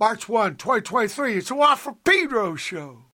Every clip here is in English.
March 1, 2023. It's a Watt from Pedro show.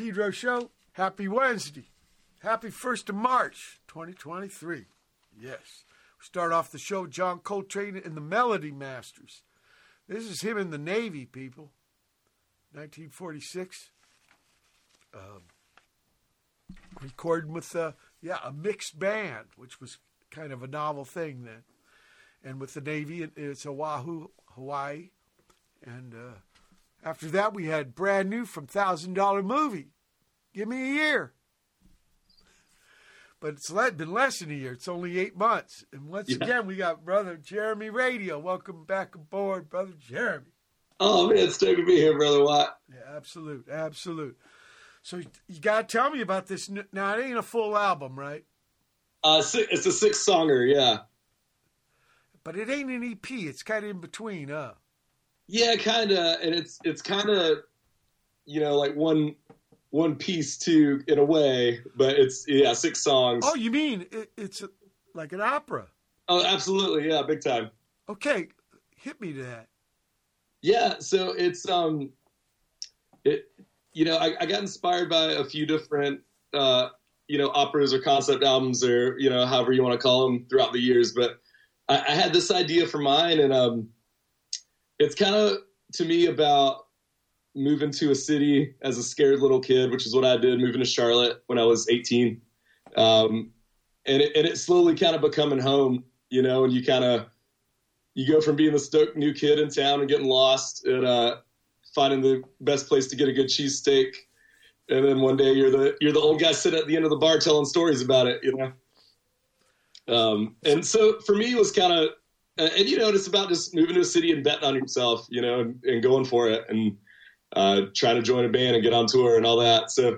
Pedro show. Happy Wednesday. Happy 1st of March, 2023. Yes. We start off the show, John Coltrane and the Melody Masters. This is him in the Navy, people. 1946. Um, recording with, uh, yeah, a mixed band, which was kind of a novel thing then. And with the Navy, it's Oahu, Hawaii. And uh, after that, we had brand new from Thousand Dollar Movie. Give me a year. But it's been less than a year. It's only eight months. And once yeah. again, we got brother Jeremy Radio. Welcome back aboard, brother Jeremy. Oh man, it's good to be here, brother Watt. Yeah, absolute, absolute. So you got to tell me about this. Now it ain't a full album, right? Uh, it's a six songer, yeah. But it ain't an EP. It's kind of in between, huh? Yeah, kind of, and it's it's kind of, you know, like one one piece too in a way, but it's yeah six songs. Oh, you mean it, it's like an opera? Oh, absolutely, yeah, big time. Okay, hit me to that. Yeah, so it's um, it you know I, I got inspired by a few different uh you know operas or concept albums or you know however you want to call them throughout the years, but I, I had this idea for mine and um it's kind of to me about moving to a city as a scared little kid, which is what I did, moving to Charlotte when I was 18. Um, and it, and it slowly kind of becoming home, you know, and you kind of, you go from being the stoked new kid in town and getting lost and, uh, finding the best place to get a good cheesesteak. And then one day you're the, you're the old guy sitting at the end of the bar telling stories about it, you know? Um, and so for me, it was kind of uh, and you know, it's about just moving to a city and betting on yourself, you know, and, and going for it and uh, trying to join a band and get on tour and all that. So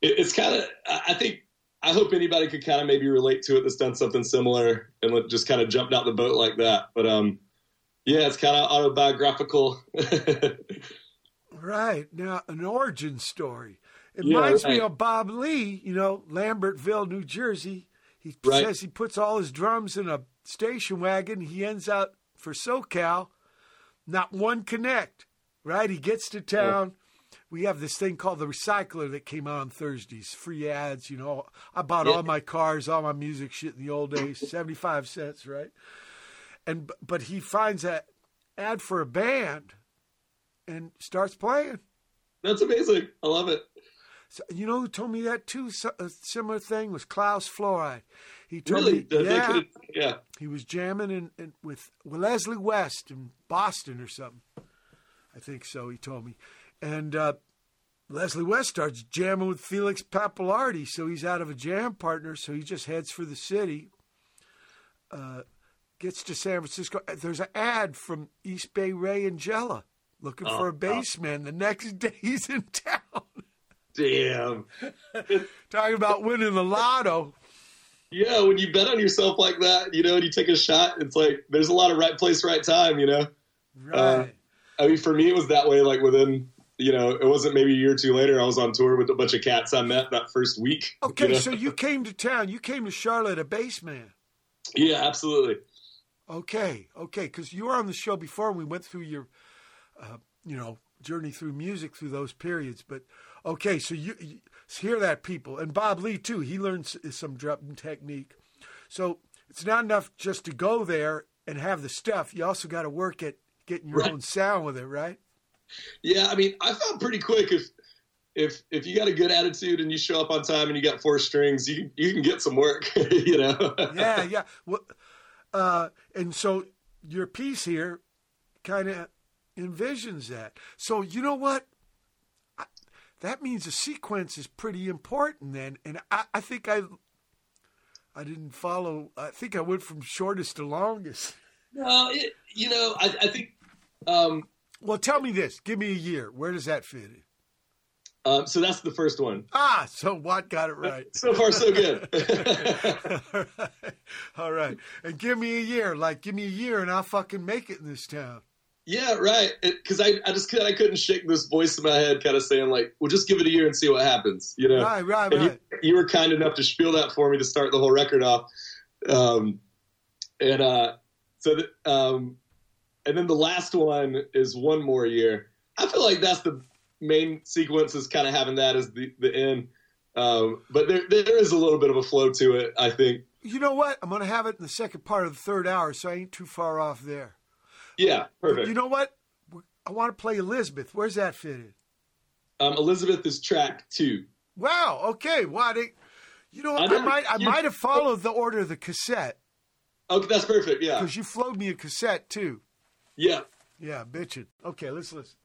it, it's kind of, I think, I hope anybody could kind of maybe relate to it that's done something similar and just kind of jumped out the boat like that. But um, yeah, it's kind of autobiographical. right now, an origin story. It yeah, reminds right. me of Bob Lee. You know, Lambertville, New Jersey. He right. says he puts all his drums in a station wagon. He ends out for SoCal, not one connect, right? He gets to town. We have this thing called the Recycler that came out on Thursdays, free ads. You know, I bought yeah. all my cars, all my music shit in the old days, 75 cents, right? And But he finds that ad for a band and starts playing. That's amazing. I love it. So, you know who told me that too? A similar thing was Klaus Flouride. He told really? me, yeah, yeah, he was jamming in, in, with Leslie West in Boston or something. I think so. He told me, and uh, Leslie West starts jamming with Felix Pappalardi, so he's out of a jam partner, so he just heads for the city. Uh, gets to San Francisco. There's an ad from East Bay Ray and Jello looking oh, for a bassman. Oh. The next day he's in town. Damn. Talking about winning the lotto. Yeah, when you bet on yourself like that, you know, and you take a shot, it's like there's a lot of right place, right time, you know. Right. Uh, I mean, for me, it was that way. Like within, you know, it wasn't maybe a year or two later. I was on tour with a bunch of cats I met that first week. Okay, you know? so you came to town. You came to Charlotte, a bass man. Yeah, absolutely. Okay, okay, because you were on the show before, and we went through your, uh, you know, journey through music through those periods. But okay, so you, you hear that, people, and Bob Lee too. He learned some drumming technique. So it's not enough just to go there and have the stuff. You also got to work at getting your right. own sound with it, right? Yeah, I mean, I found pretty quick if if if you got a good attitude and you show up on time and you got four strings, you you can get some work, you know. yeah, yeah. Well, uh, and so your piece here kind of envisions that. So you know what? That means the sequence is pretty important then, and I, I think I I didn't follow. I think I went from shortest to longest. No, it, you know, I, I think. Um, well, tell me this. Give me a year. Where does that fit in? Um, so that's the first one. Ah, so Watt got it right. so far, so good. All right. All right. And give me a year. Like, give me a year and I'll fucking make it in this town. Yeah, right. Because I, I just I couldn't shake this voice in my head, kind of saying like, "Well, just give it a year and see what happens." You know, right, right, and right. You, you, were kind enough to spiel that for me to start the whole record off, um, and uh, so the, um, and then the last one is one more year. I feel like that's the main sequence is kind of having that as the the end. Um, but there there is a little bit of a flow to it, I think. You know what? I'm going to have it in the second part of the third hour, so I ain't too far off there. Yeah, perfect. You know what? I want to play Elizabeth. Where's that fit in? Um, Elizabeth is track two. Wow. Okay. Why? Well, you know, I, I might I might have followed the order of the cassette. Okay, that's perfect. Yeah, because you flowed me a cassette too. Yeah. Yeah, bitching. Okay, let's listen.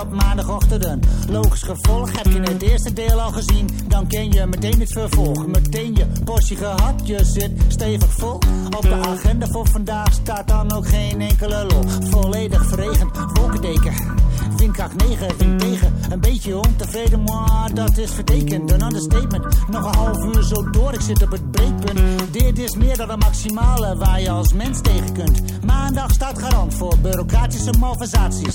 Op maandagochtend. Logisch gevolg, heb je het eerste deel al gezien? Dan ken je meteen het vervolg. Meteen je portie gehad, je zit stevig vol. Op de agenda voor vandaag staat dan ook geen enkele lol. Volledig verregend, wolkendeken. Windkracht 9, wind tegen. Een beetje ontevreden, maar dat is vertekend. Een understatement. Nog een half uur zo door, ik zit op het breekpunt. Dit is meer dan een maximale waar je als mens tegen kunt. Maandag staat garant voor bureaucratische malversaties.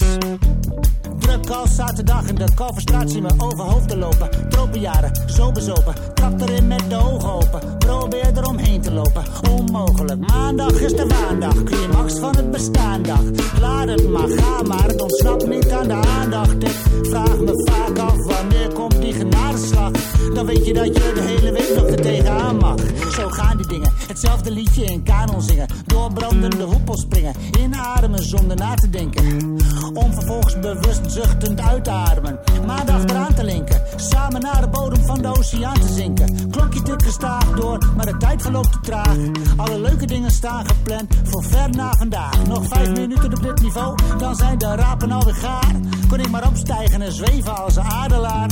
Druk als zaterdag in de Kalverstraat zien me overhoofd te lopen. Tropenjaren, zo bezopen, trap erin met de ogen open. Probeer eromheen te lopen, onmogelijk. Maandag is de maandag, climax van het bestaandag. Laat het maar gaan, maar het ontsnapt niet aan de aandacht. Ik vraag me vaak af, wanneer komt die genadeslag? Dan weet je dat je de hele week nog er tegenaan mag. Zo gaan die dingen, hetzelfde liedje in kanon zingen. Door brandende hoepels springen, inademen zonder na te denken. Om vervolgens bewust zuchtend uit te ademen. Maandag eraan te linken. Samen naar de bodem van de oceaan te zinken. Klokje tikken staag door, maar de tijd verloopt te traag. Alle leuke dingen staan gepland voor ver na vandaag. Nog vijf minuten op dit niveau, dan zijn de rapen alweer gaar. Kon ik maar opstijgen en zweven als een adelaar.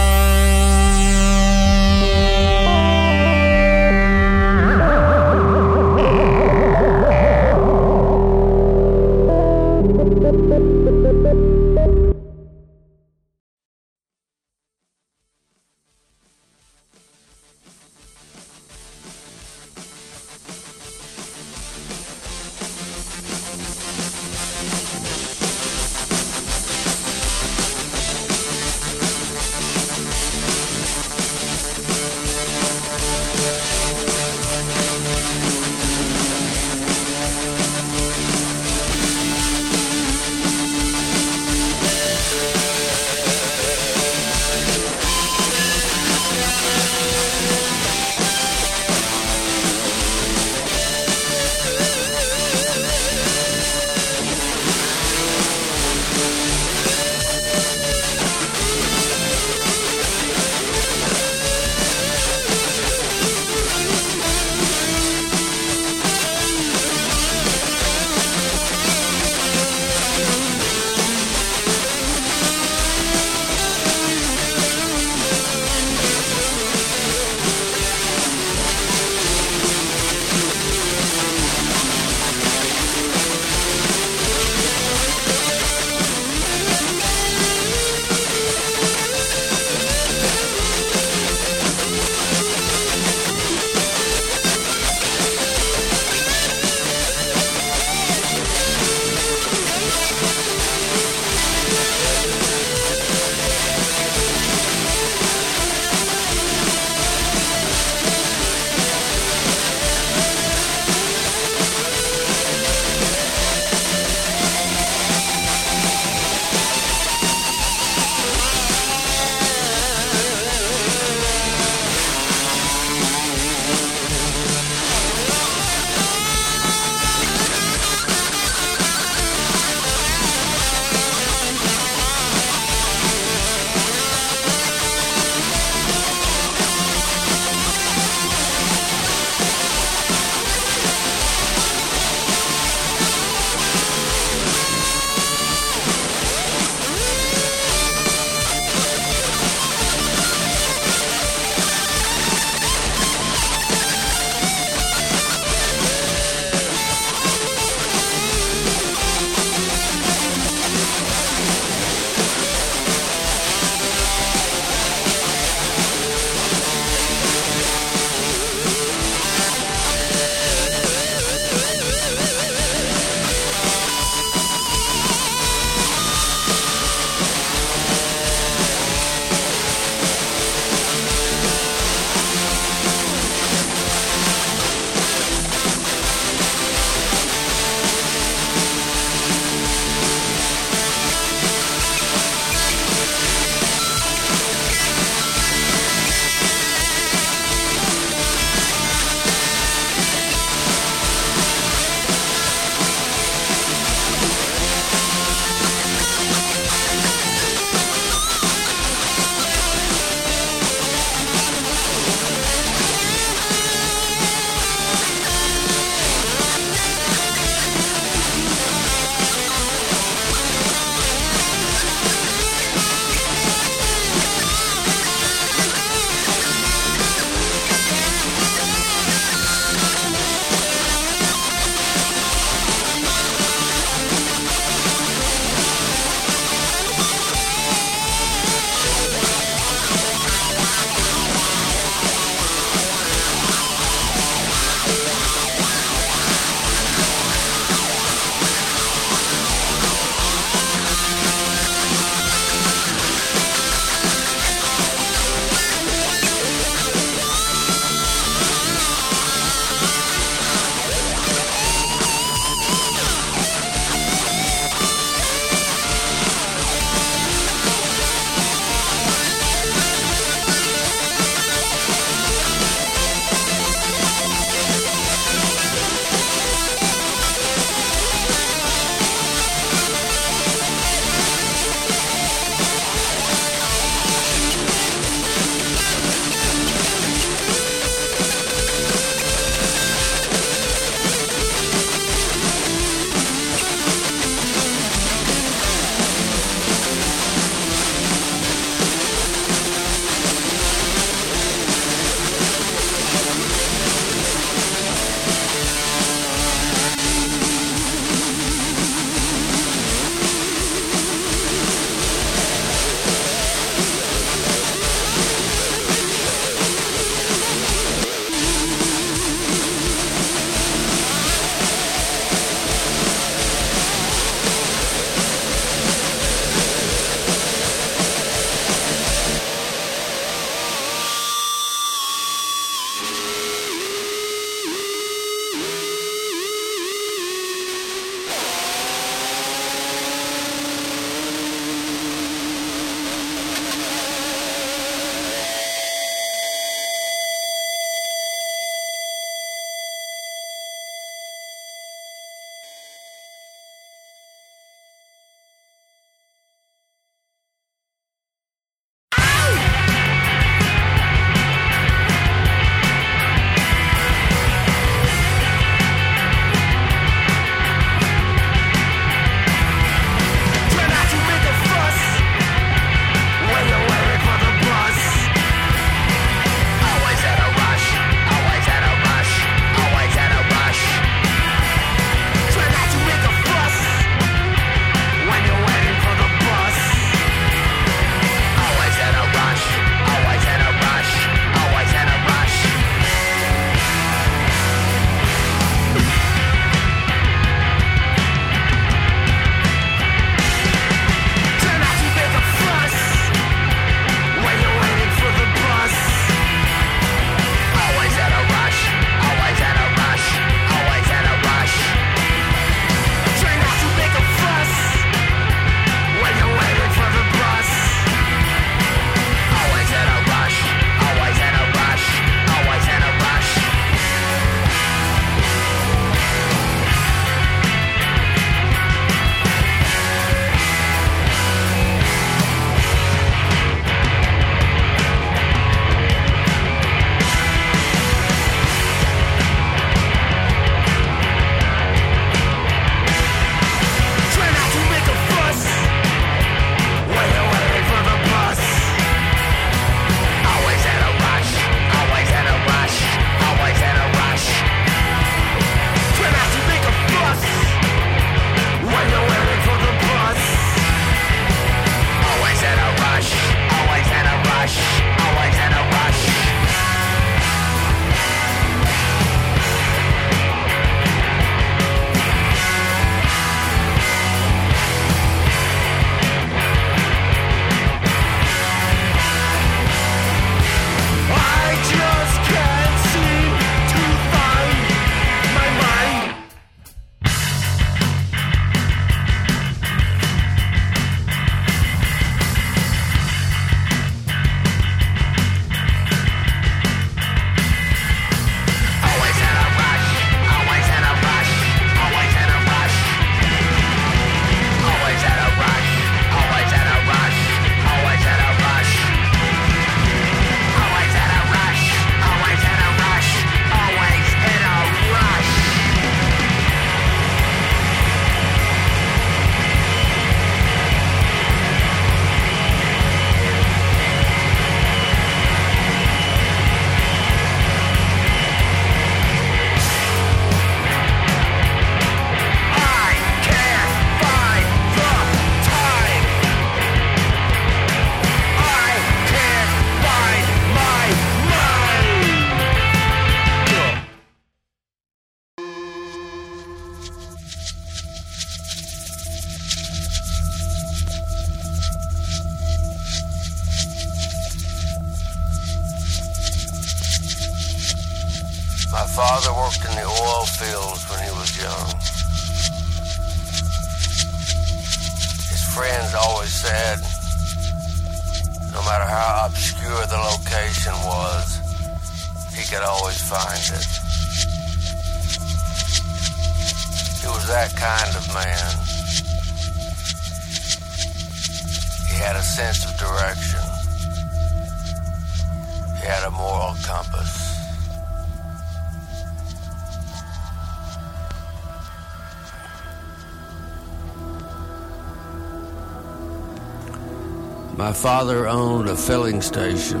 Filling station.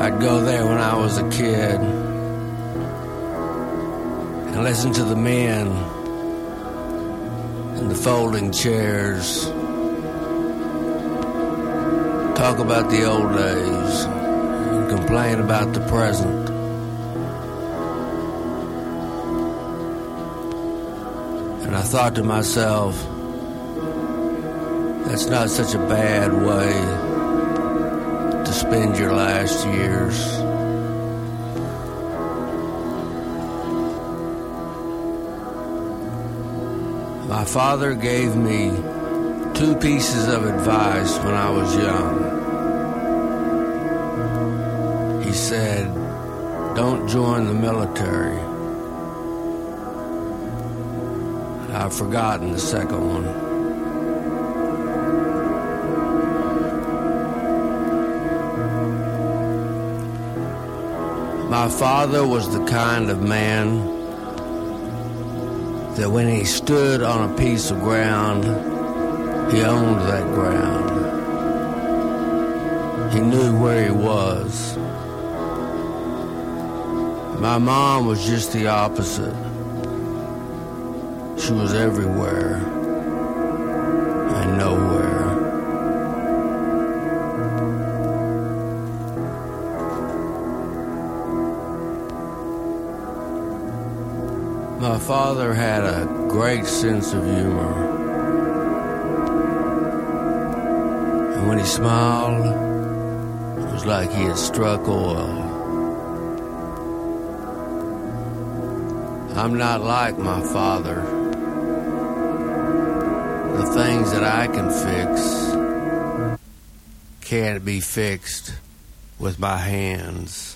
I'd go there when I was a kid and listen to the men in the folding chairs talk about the old days and complain about the present. And I thought to myself, that's not such a bad way to spend your last years. My father gave me two pieces of advice when I was young. He said, Don't join the military. I've forgotten the second one. My father was the kind of man that when he stood on a piece of ground, he owned that ground. He knew where he was. My mom was just the opposite. She was everywhere father had a great sense of humor. And when he smiled, it was like he had struck oil. I'm not like my father. The things that I can fix can't be fixed with my hands.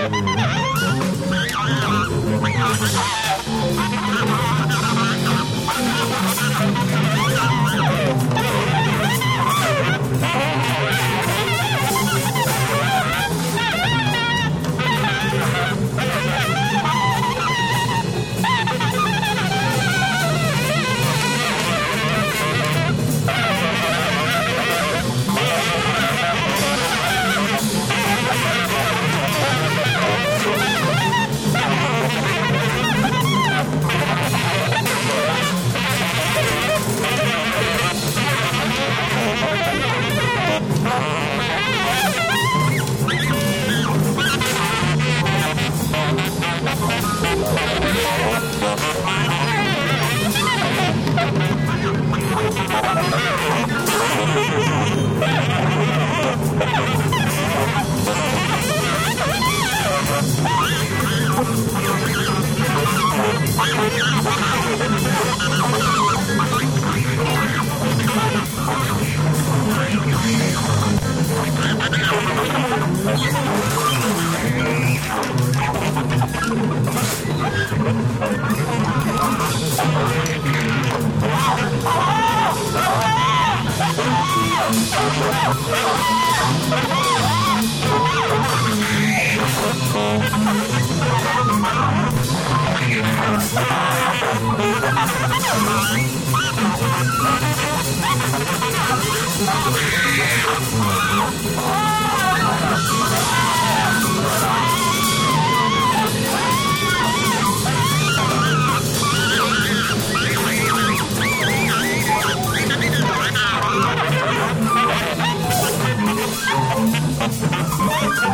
Thank you. Oh, Ha ha ha!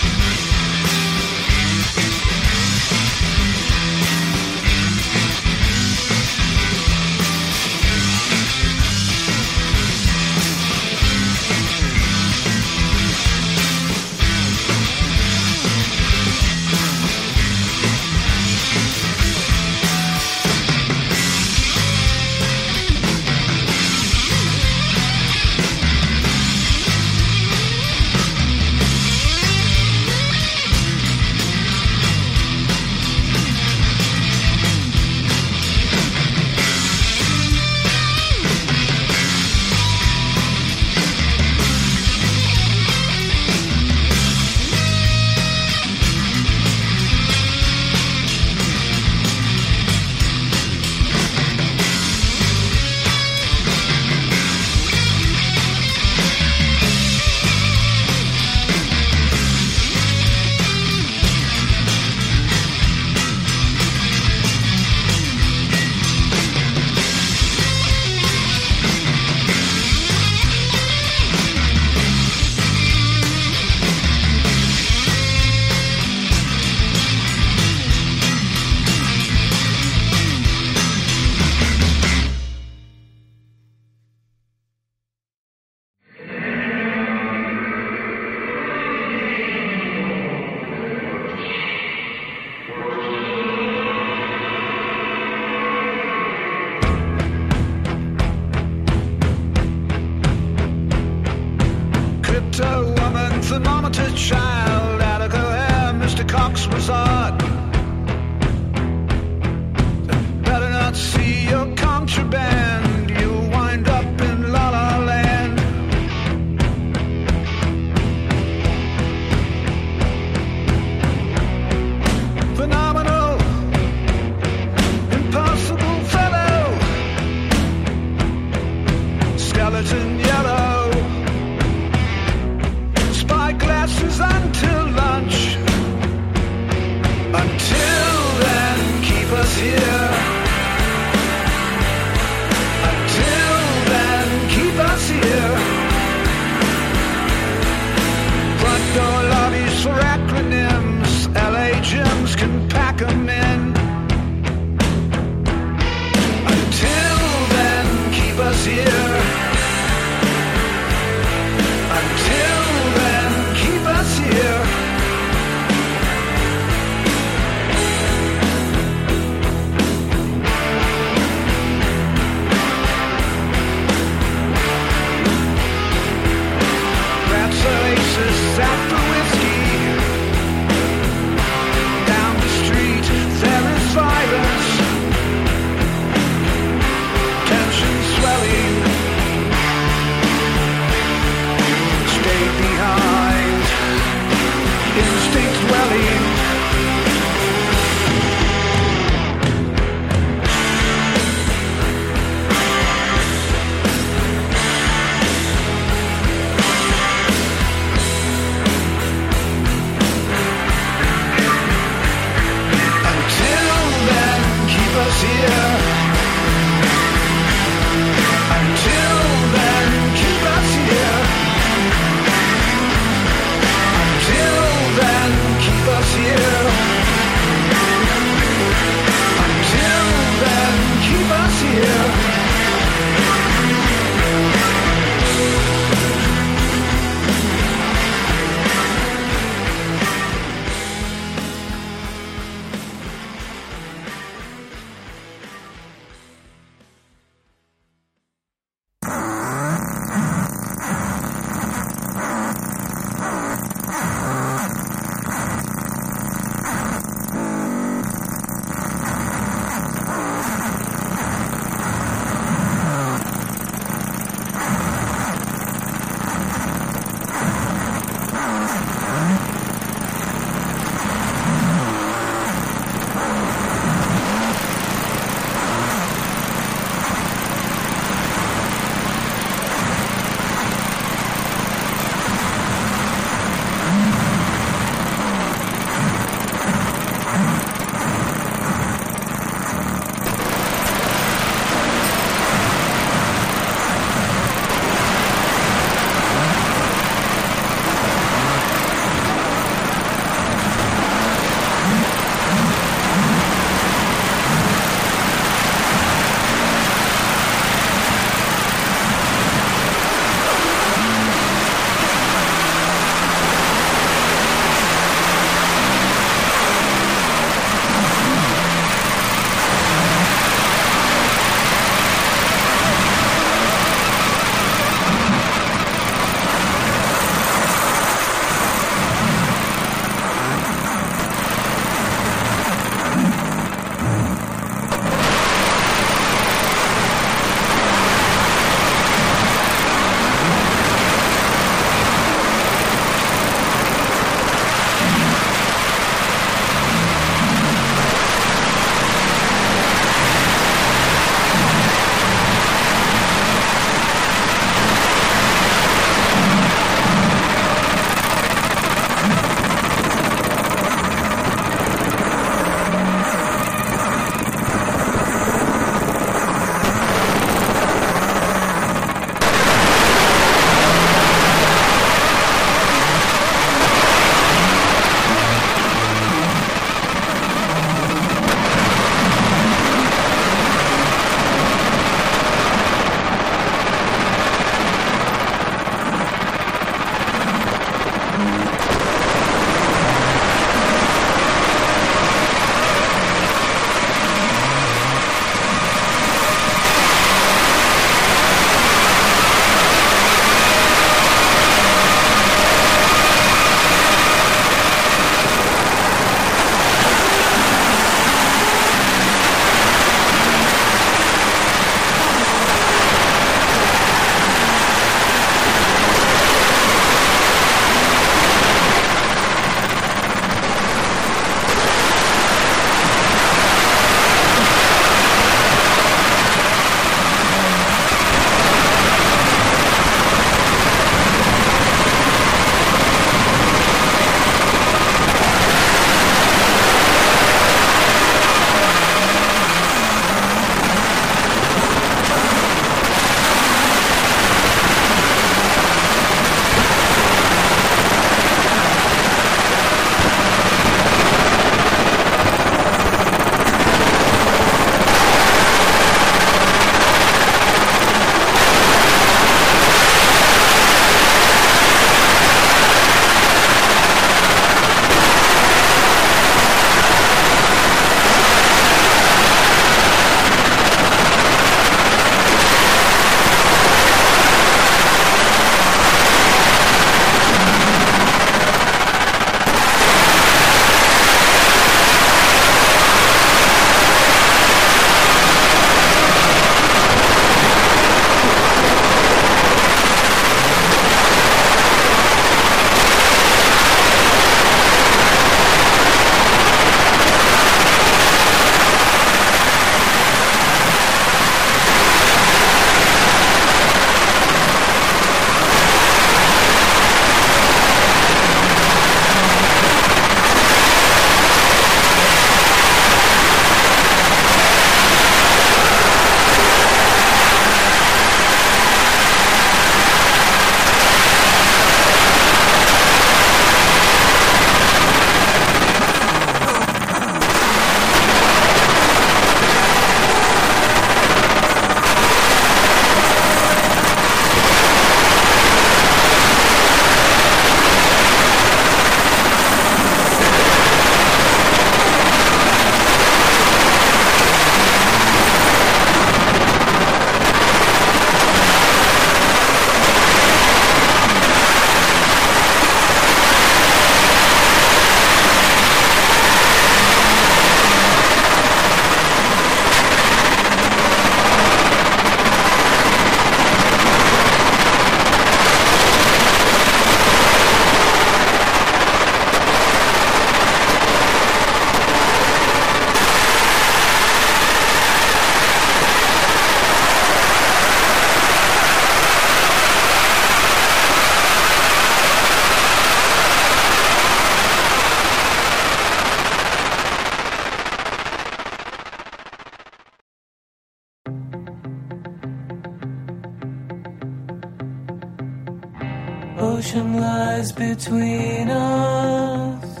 Between us,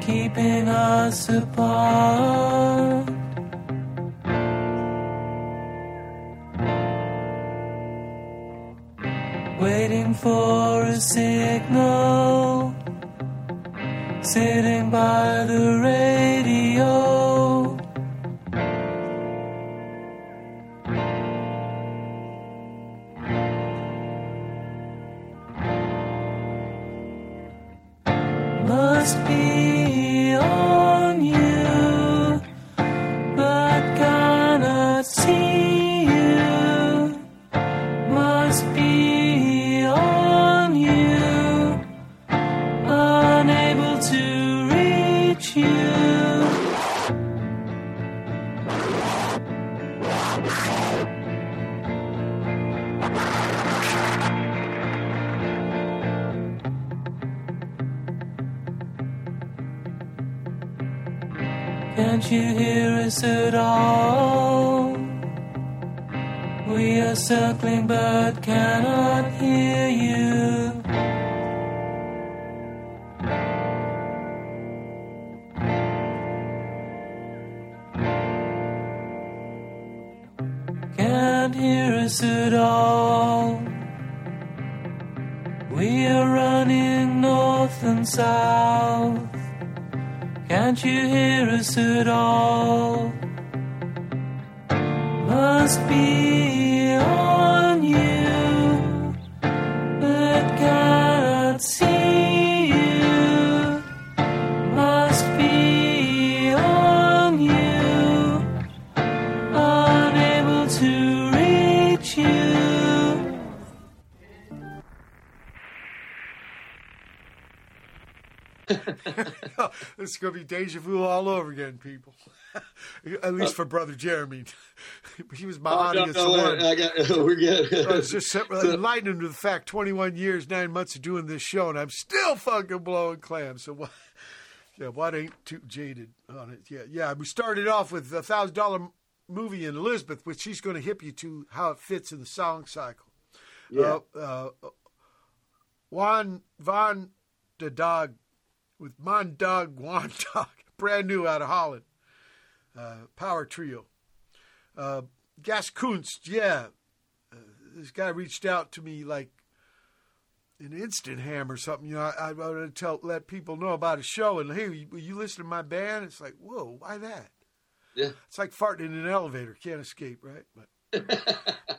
keeping us apart. Going to be deja vu all over again, people. At least for Brother Jeremy. he was my Oh, no, audience. no, one. wait, I got, we're good. I was just enlightened to the fact 21 years, nine months of doing this show, and I'm still fucking blowing clams. So, what, yeah, what ain't too jaded on it? Yeah, yeah. We started off with a thousand dollar movie in Elizabeth, which she's going to hip you to how it fits in the song cycle. Yeah. Uh, uh, Waan van de Dag with Mon Dog Juan Dog, brand new out of Holland. Uh, power trio. Uh, Gas Kunst, yeah. Uh, this guy reached out to me like an instant ham or something. You know, I, I wanted to tell, let people know about a show, and hey, will you listen to my band? It's like, whoa, why that? Yeah. It's like farting in an elevator, can't escape, right? But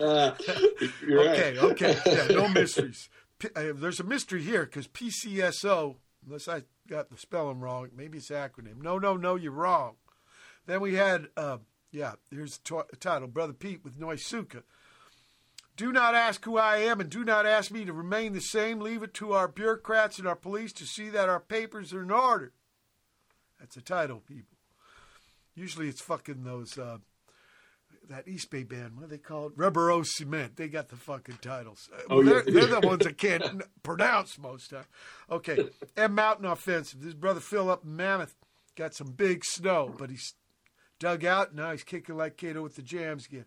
Uh, okay, okay, yeah, no mysteries. Uh, there's a mystery here because PCSO, unless I got the spelling wrong, maybe it's acronym. No, no, no, you're wrong. Then we had, uh, yeah, here's the t- title, Brother Pete with Noisukka. Do not ask who I am and do not ask me to remain the same. Leave it to our bureaucrats and our police to see that our papers are in order. That's the title, people. Usually it's fucking those, uh, that East Bay band, what are they called? Rubber O Cement. They got the fucking titles. Uh, Oh, they're, yeah. they're the ones that can't pronounce most time. Okay, Mmountain Offensive. This brother Phil up in Mammoth got some big snow, but he's dug out. Now he's kicking like Cato with the jams again.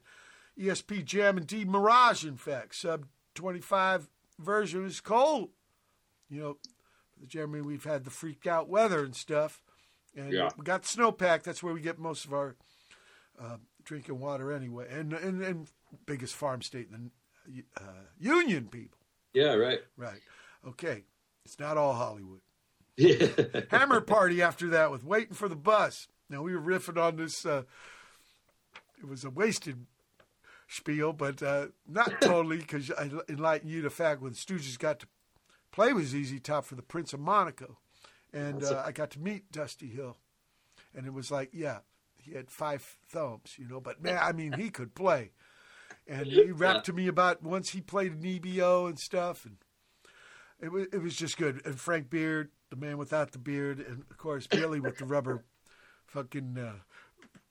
ESP Jam in D Mirage, in fact. Sub 25 version is cold. You know, Jeremy, we've had the freak out weather and stuff. And Yeah. we got snowpack. That's where we get most of our uh, drinking water anyway. And, and, and biggest farm state in the uh, Union, people. Yeah, right. Right. Okay. It's not all Hollywood. Yeah. Hammer party after that with waiting for the bus. Now we were riffing on this. Uh, it was a wasted spiel, but uh, not totally because I enlightened you the fact when Stooges got to play with ZZ Top for the Prince of Monaco, and uh, I got to meet Dusty Hill, and it was like, yeah, he had five thumbs, you know, but man, I mean, he could play, and he rapped to me about once he played an EBow and stuff, and it was it was just good. And Frank Beard, the man without the beard, and of course Billy with the rubber fucking uh,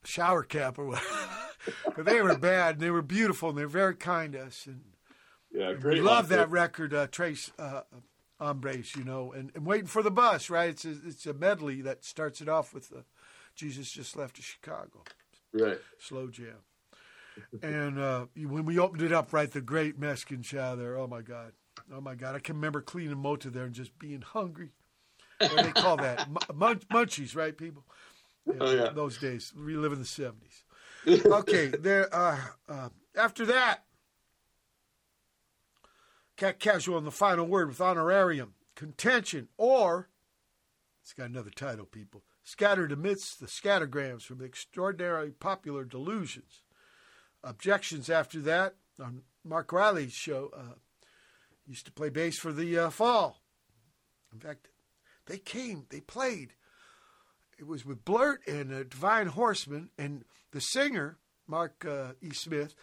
shower cap or whatever. but they were bad and they were beautiful and they were very kind to us and yeah, we great. love that record, uh, Tres uh, Hombres, you know, and, and waiting for the bus, right? It's a, it's a medley that starts it off with uh, Jesus just left to Chicago, Right. slow jam. and uh, when we opened it up, right, the great Mexican chow there. Oh my God, oh my God, I can remember cleaning Mota there and just being hungry. What do they call that? Mun- munchies, right, people? Yeah, oh yeah. Those days, reliving the seventies. okay, there. Uh, uh, after that, Cat Casual on the final word with honorarium, contention, or it's got another title, people. Scattered amidst the scattergrams from extraordinarily popular delusions. Objections after that on Mark Riley's show. Uh, used to play bass for the uh, Fall. In fact, they came, they played. It was with Blurt and uh, Divine Horsemen, and the singer, Mark uh, E. Smith,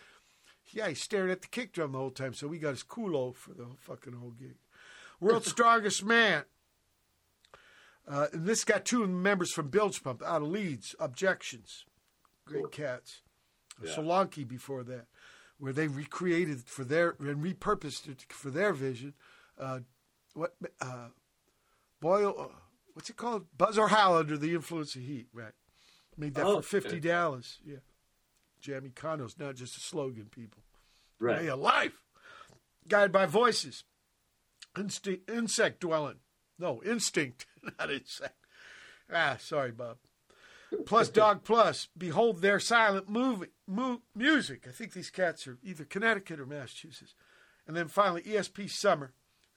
yeah, he stared at the kick drum the whole time, so we got his culo for the fucking whole gig. World's Strongest Man. Uh, and this got two members from Bilge Pump out of Leeds. Objections. Great cool. cats. Yeah. Solanke before that, where they recreated for their and repurposed it for their vision. Uh, what uh, Boyle? Uh, what's it called? Buzz or Howl under the influence of heat. Right. Made that oh, for fifty dollars. Yeah. Jamming econo's not just a slogan, people. Right. Way of life. Guided by voices. Instinct, insect dwelling. No, instinct, not insect. Ah, sorry, Bob. Plus Dog Plus. Behold their silent movie, mu- music. I think these cats are either Connecticut or Massachusetts. And then finally, ESP Summer.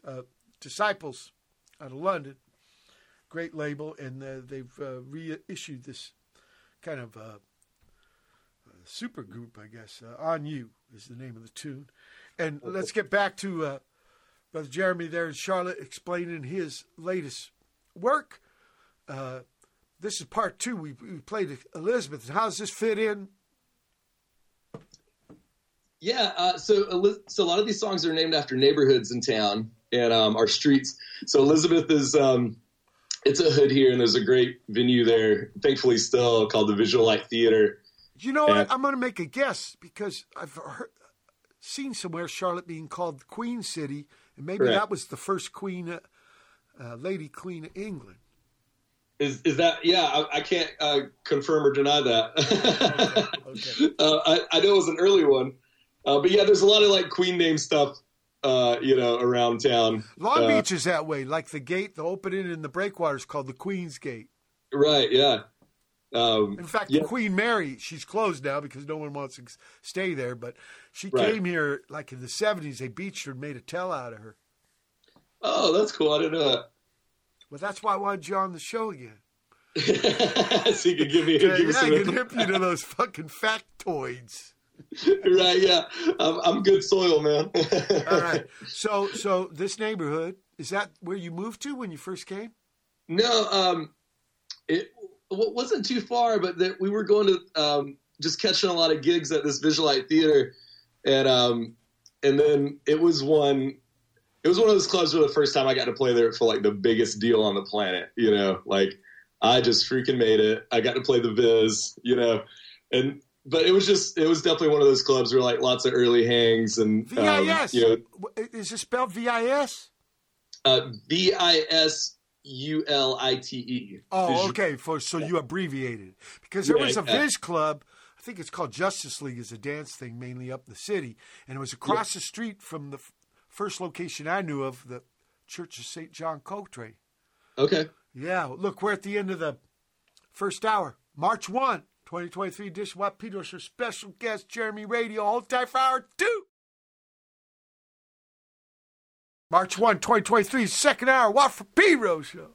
Uh, Disciples out of London. Great label. And uh, they've uh, reissued this kind of uh, super group, I guess. Uh, On You is the name of the tune. And let's get back to uh, Brother Jeremy there in Charlotte explaining his latest work. Uh, this is part two. We, we played Elizabeth. How does this fit in? Yeah, uh, so so a lot of these songs are named after neighborhoods in town and um, our streets. So Elizabeth is um, it's a hood here, and there's a great venue there, thankfully still called the Visulite Theater you know what? I'm going to make a guess because I've heard, seen somewhere Charlotte being called the Queen City, and maybe right. that was the first Queen, uh, uh, Lady Queen of England. Is is that? Yeah, I, I can't uh, confirm or deny that. okay, okay. Uh, I, I know it was an early one, uh, but yeah, there's a lot of like Queen name stuff. Uh, you know, around town. Long Beach is that way. Like the gate, the opening in the breakwater is called the Queen's Gate. Right. Yeah. Um, in fact, yeah. Queen Mary, she's closed now because no one wants to stay there. But she right. came here like in the '70s. They beached her and made a tell out of her. Oh, that's cool. I didn't know that. Well, that's why I wanted you on the show again. so you could give me, yeah, give yeah, I can hip you to those fucking factoids. right? Yeah, I'm, I'm good soil, man. All right. So, so this neighborhood is that where you moved to when you first came? No, um, it wasn't too far, but that we were going to um, just catching a lot of gigs at this Visulite Theater, and um, and then it was one. It was one of those clubs where the first time I got to play there for like the biggest deal on the planet. You know, like I just freaking made it. I got to play the Viz. You know, and but it was just it was definitely one of those clubs where like lots of early hangs and VIS. Um, you know, is it spelled VIS? Uh, V I S U L I T E. Oh, okay. For so you abbreviated because there was a Viz club. I think it's called Justice League. is a dance thing mainly up in the city, and it was across the street from the f- first location I knew of, the Church of Saint John Coltrane. Okay. Yeah. Look, we're at the end of the first hour. March 1, 2023 edition. Watt Peters special guest Jeremy Radio. Hold tight for hour two. March 1, 2023, second hour, Watt from Pedro show.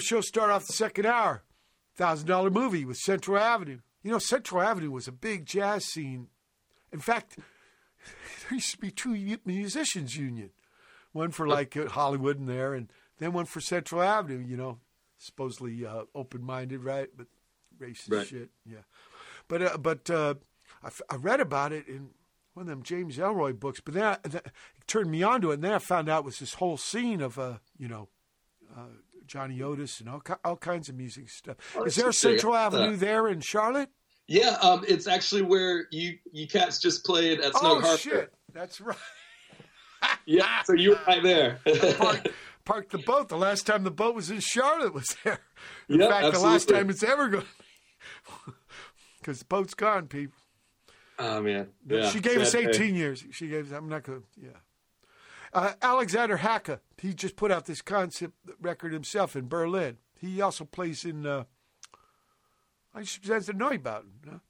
Show start off the second hour. Thousand dollar movie with Central Avenue. You know, Central Avenue was a big jazz scene. In fact, there used to be two musicians union, one for like uh, Hollywood and there, and then one for Central Avenue. You know, supposedly uh, open minded, right? But racist right. shit. Yeah, but uh, but uh, I, f- I read about it in one of them James Ellroy books. But then I, it turned me onto it, and then I found out it was this whole scene of uh, you know. Uh, Johnny Otis and all, all kinds of music stuff. Oh, Is there a Central Avenue uh, there in Charlotte? Yeah, um, it's actually where you you cats just played at Snug oh, Harbor. shit, that's right. yeah, so you were right there. parked, parked, the boat. The last time the boat was in Charlotte was there. In yep, fact, absolutely. the last time it's ever going because the boat's gone, people. Oh man, yeah, she gave us eighteen day. years. She gave. us. I'm not gonna. Yeah. Uh, Alexander Hacke, he just put out this concept record himself in Berlin. He also plays in, uh, I Neubauten, you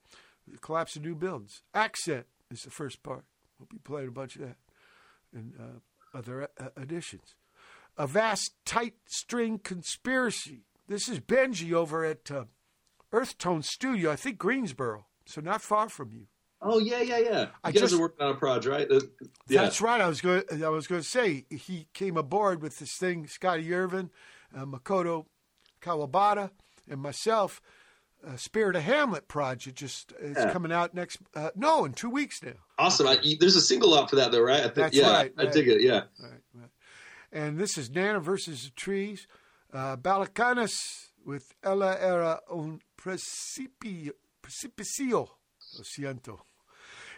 the collapse of new buildings. Accent is the first part. We'll be playing a bunch of that and uh, other uh, additions. A vast tight string conspiracy. This is Benji over at uh, Earth Tone Studio, I think Greensboro, so not far from you. Oh yeah, yeah, yeah. You I guys just, are working on a project, right? Uh, yeah. That's right. I was going. I was going to say he came aboard with this thing. Scotty Irvin, uh, Makoto Kawabata, and myself. Uh, Spirit of Hamlet project just it's yeah. coming out next. Uh, no, in two weeks now. Awesome. I, there's a single out for that though, right? I think, That's yeah, right. I, I dig it. Yeah. Right, right. And this is Nana versus the Trees. Uh, Balcanes with Ella era un precipicio. Lo siento.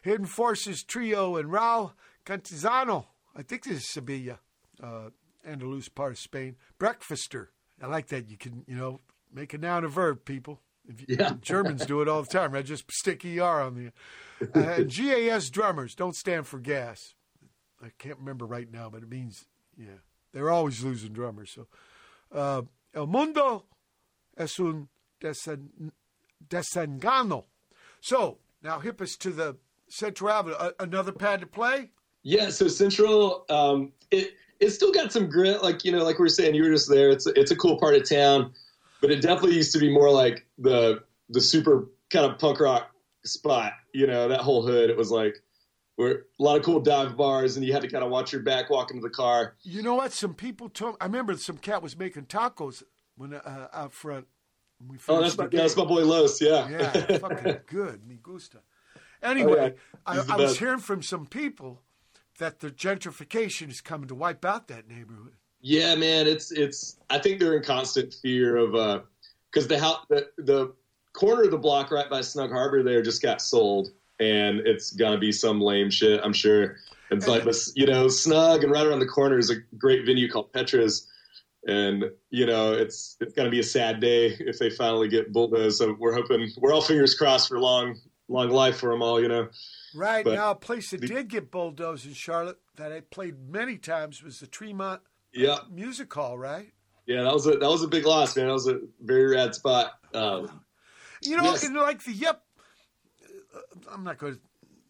Hidden Forces Trio and Raul Cantizano. I think this is Sevilla, uh, Andalus part of Spain. Breakfaster. I like that. You can, you know, make a noun a verb, people. You, yeah. Germans do it all the time, right? Just stick ER on the. Uh, GAS drummers don't stand for gas. I can't remember right now, but it means, yeah, they're always losing drummers. So, uh, El Mundo es un desen- desengano. So, now hip us to the Central Avenue, another pad to play. Yeah, so Central, um, it it still got some grit. Like you know, like we were saying, you were just there. It's a, it's a cool part of town, but it definitely used to be more like the the super kind of punk rock spot. You know, that whole hood. It was like where a lot of cool dive bars, and you had to kind of watch your back walking to the car. You know what? Some people told. I remember some cat was making tacos when uh, out front. oh, that's my, that's my boy Los. Yeah, yeah, fucking good. Me gusta. Anyway, oh, yeah. I, I was hearing from some people that the gentrification is coming to wipe out that neighborhood. Yeah, man, it's it's. I think they're in constant fear of because uh, the house the the corner of the block right by Snug Harbor there just got sold, and it's gonna be some lame shit. I'm sure. It's like this, you know, snug and right around the corner is a great venue called Petra's, and you know, it's it's gonna be a sad day if they finally get bulldozed. So we're hoping we're all fingers crossed for long long life for them all. You know. Right but now, a place that the, did get bulldozed in Charlotte that I played many times was the Tremont yeah. Music Hall, right? Yeah, that was a that was a big loss, man. That was a very rad spot. Um, you know, yes. like the yep. Uh, I'm not going to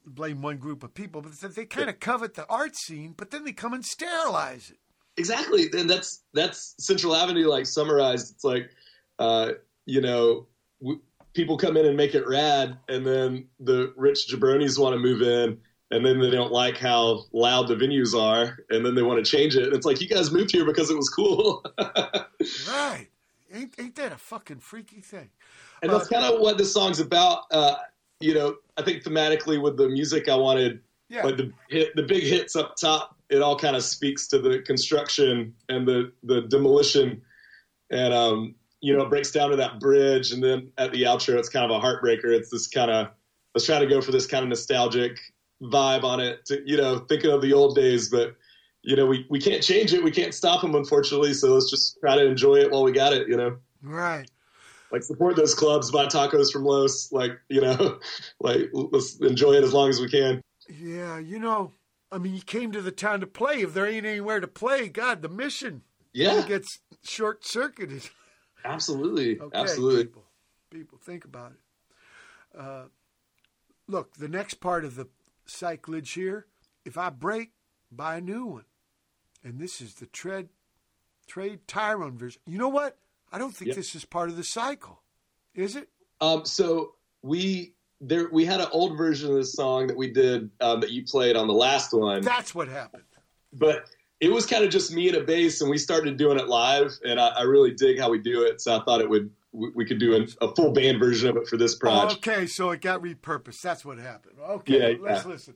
blame one group of people, but they kind of covet the art scene, but then they come and sterilize it. Exactly, and that's that's Central Avenue, like summarized. It's like, uh, you know, people come in and make it rad, and then the rich jabronis want to move in, and then they don't like how loud the venues are, and then they want to change it. And it's like you guys moved here because it was cool, right? Ain't ain't that a fucking freaky thing? And that's uh, kind of what this song's about. Uh, you know, I think thematically with the music, I wanted yeah. like the hit, the big hits up top. It all kind of speaks to the construction and the the demolition, and um, you know, it breaks down to that bridge, and then at the outro, it's kind of a heartbreaker. It's this kind of let's try to go for this kind of nostalgic vibe on it. To, you know, thinking of the old days, but you know, we we can't change it. We can't stop them, unfortunately. So let's just try to enjoy it while we got it. You know, right. Like support those clubs, buy tacos from Los. Like you know, like let's enjoy it as long as we can. Yeah, you know, I mean, you came to the town to play. If there ain't anywhere to play, God, the mission yeah gets short circuited. Absolutely. Okay, Absolutely. People, people, think about it. Uh, look, the next part of the cyclage here, if I break, buy a new one. And this is the tread trade Tryon version. You know what? I don't think yep. this is part of the cycle. Is it? Um, so we there we had an old version of this song that we did um, that you played on the last one. That's what happened. But it was kind of just me and a bass, and we started doing it live, and I, I really dig how we do it. So I thought it would we, could do a full band version of it for this project. Okay, so it got repurposed. That's what happened. Okay, yeah, let's yeah. listen.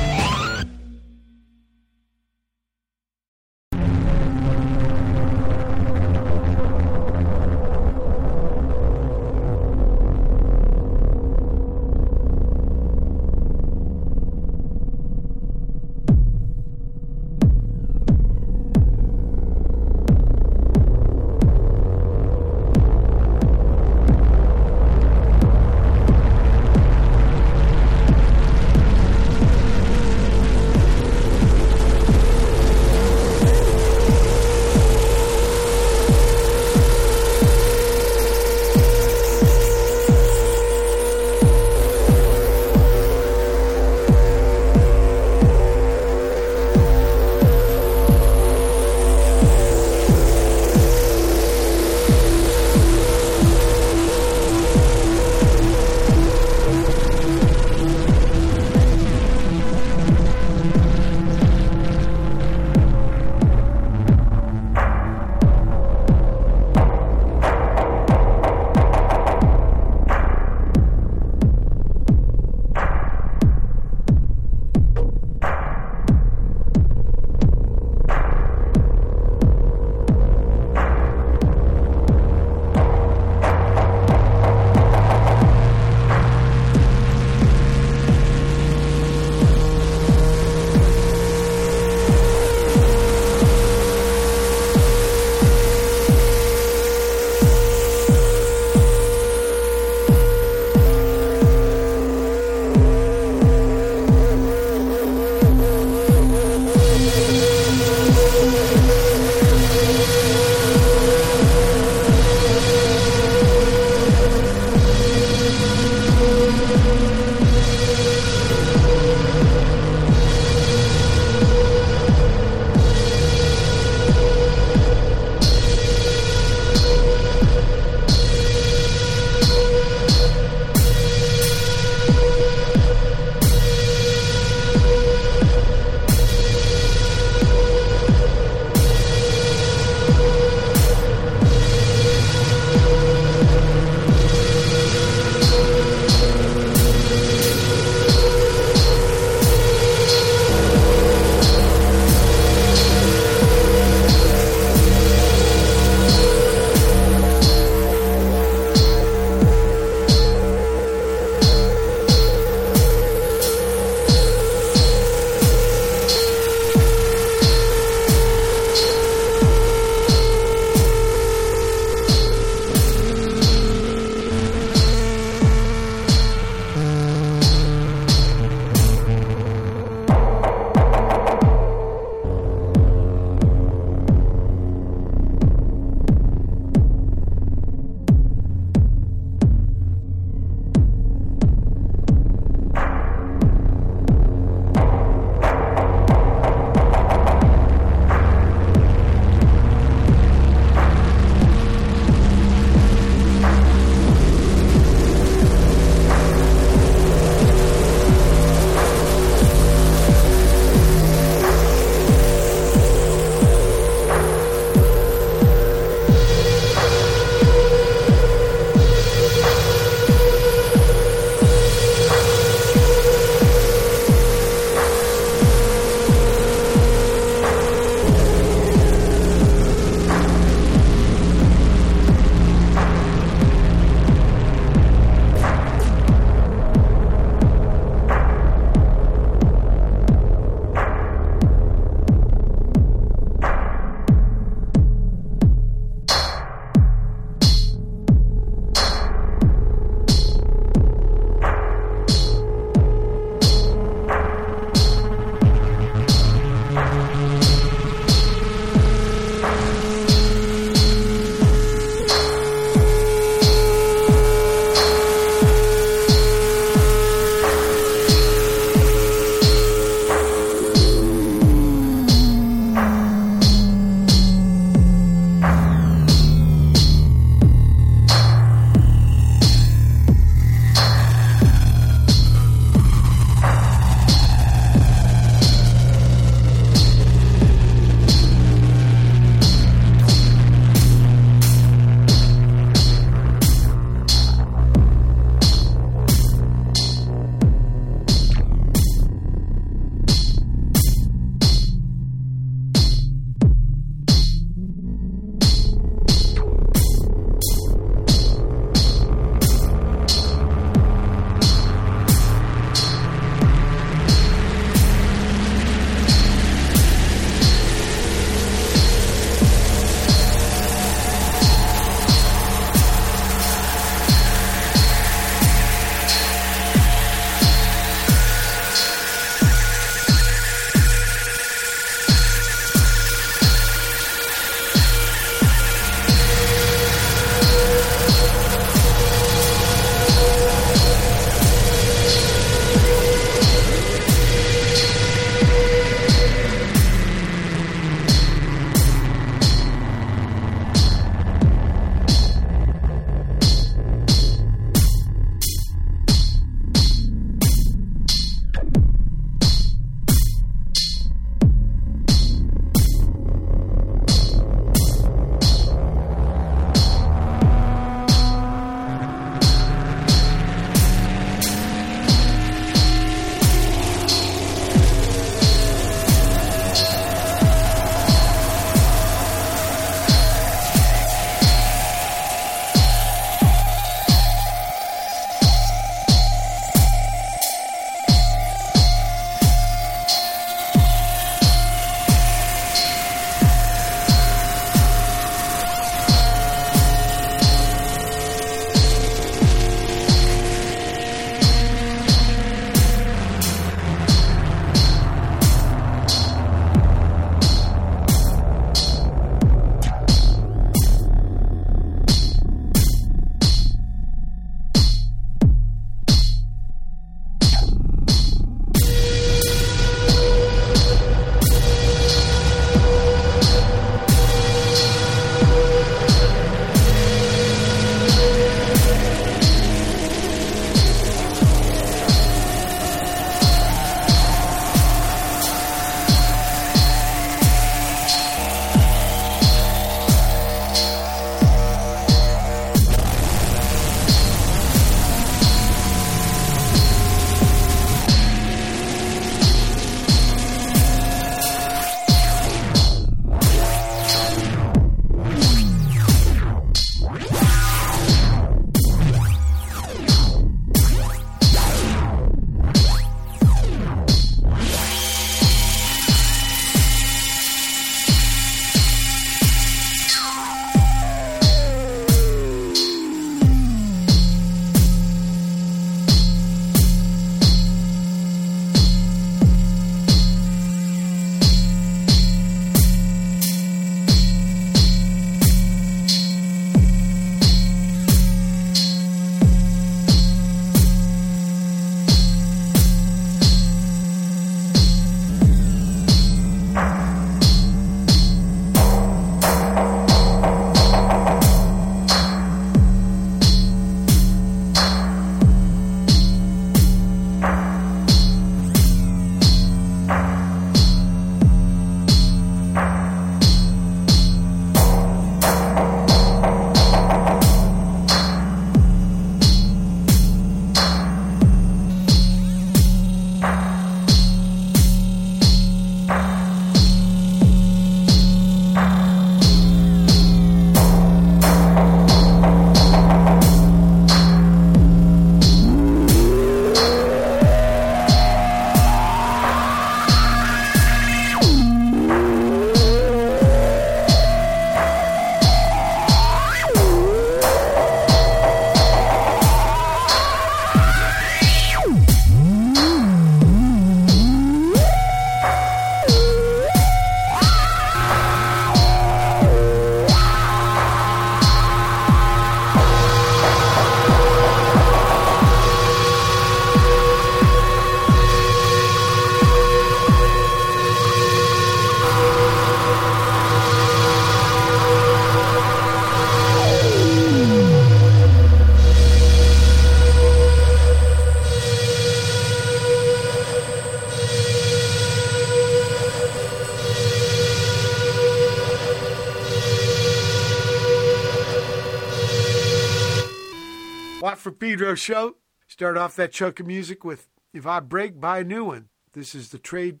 Pedro show. Start off that chunk of music with If I Break, Buy a New One. This is the trade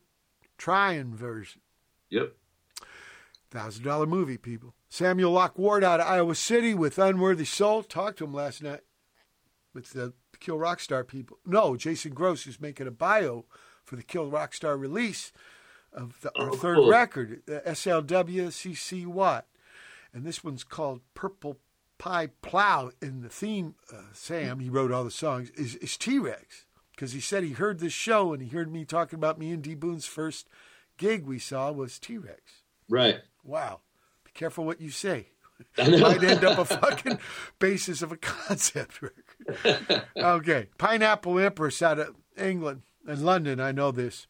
Tryon version. Yep. Thousand dollar movie, people. Samuel Locke Ward out of Iowa City with Unworthy Soul. Talked to him last night with the Kill Rock Star people. No, Jason Gross, who's making a bio for the Kill Rock Star release of the, our oh, third cool. record, SLWCC Watt. And this one's called Purple Pie Plow. in the theme, uh, Sam, he wrote all the songs, is, is T Rex. Because he said he heard this show and he heard me talking about me and D Boon's first gig we saw was T Rex. Right. Wow. Be careful what you say. It might end up a fucking basis of a concept record. okay. Pineapple Empress out of England and London, I know this.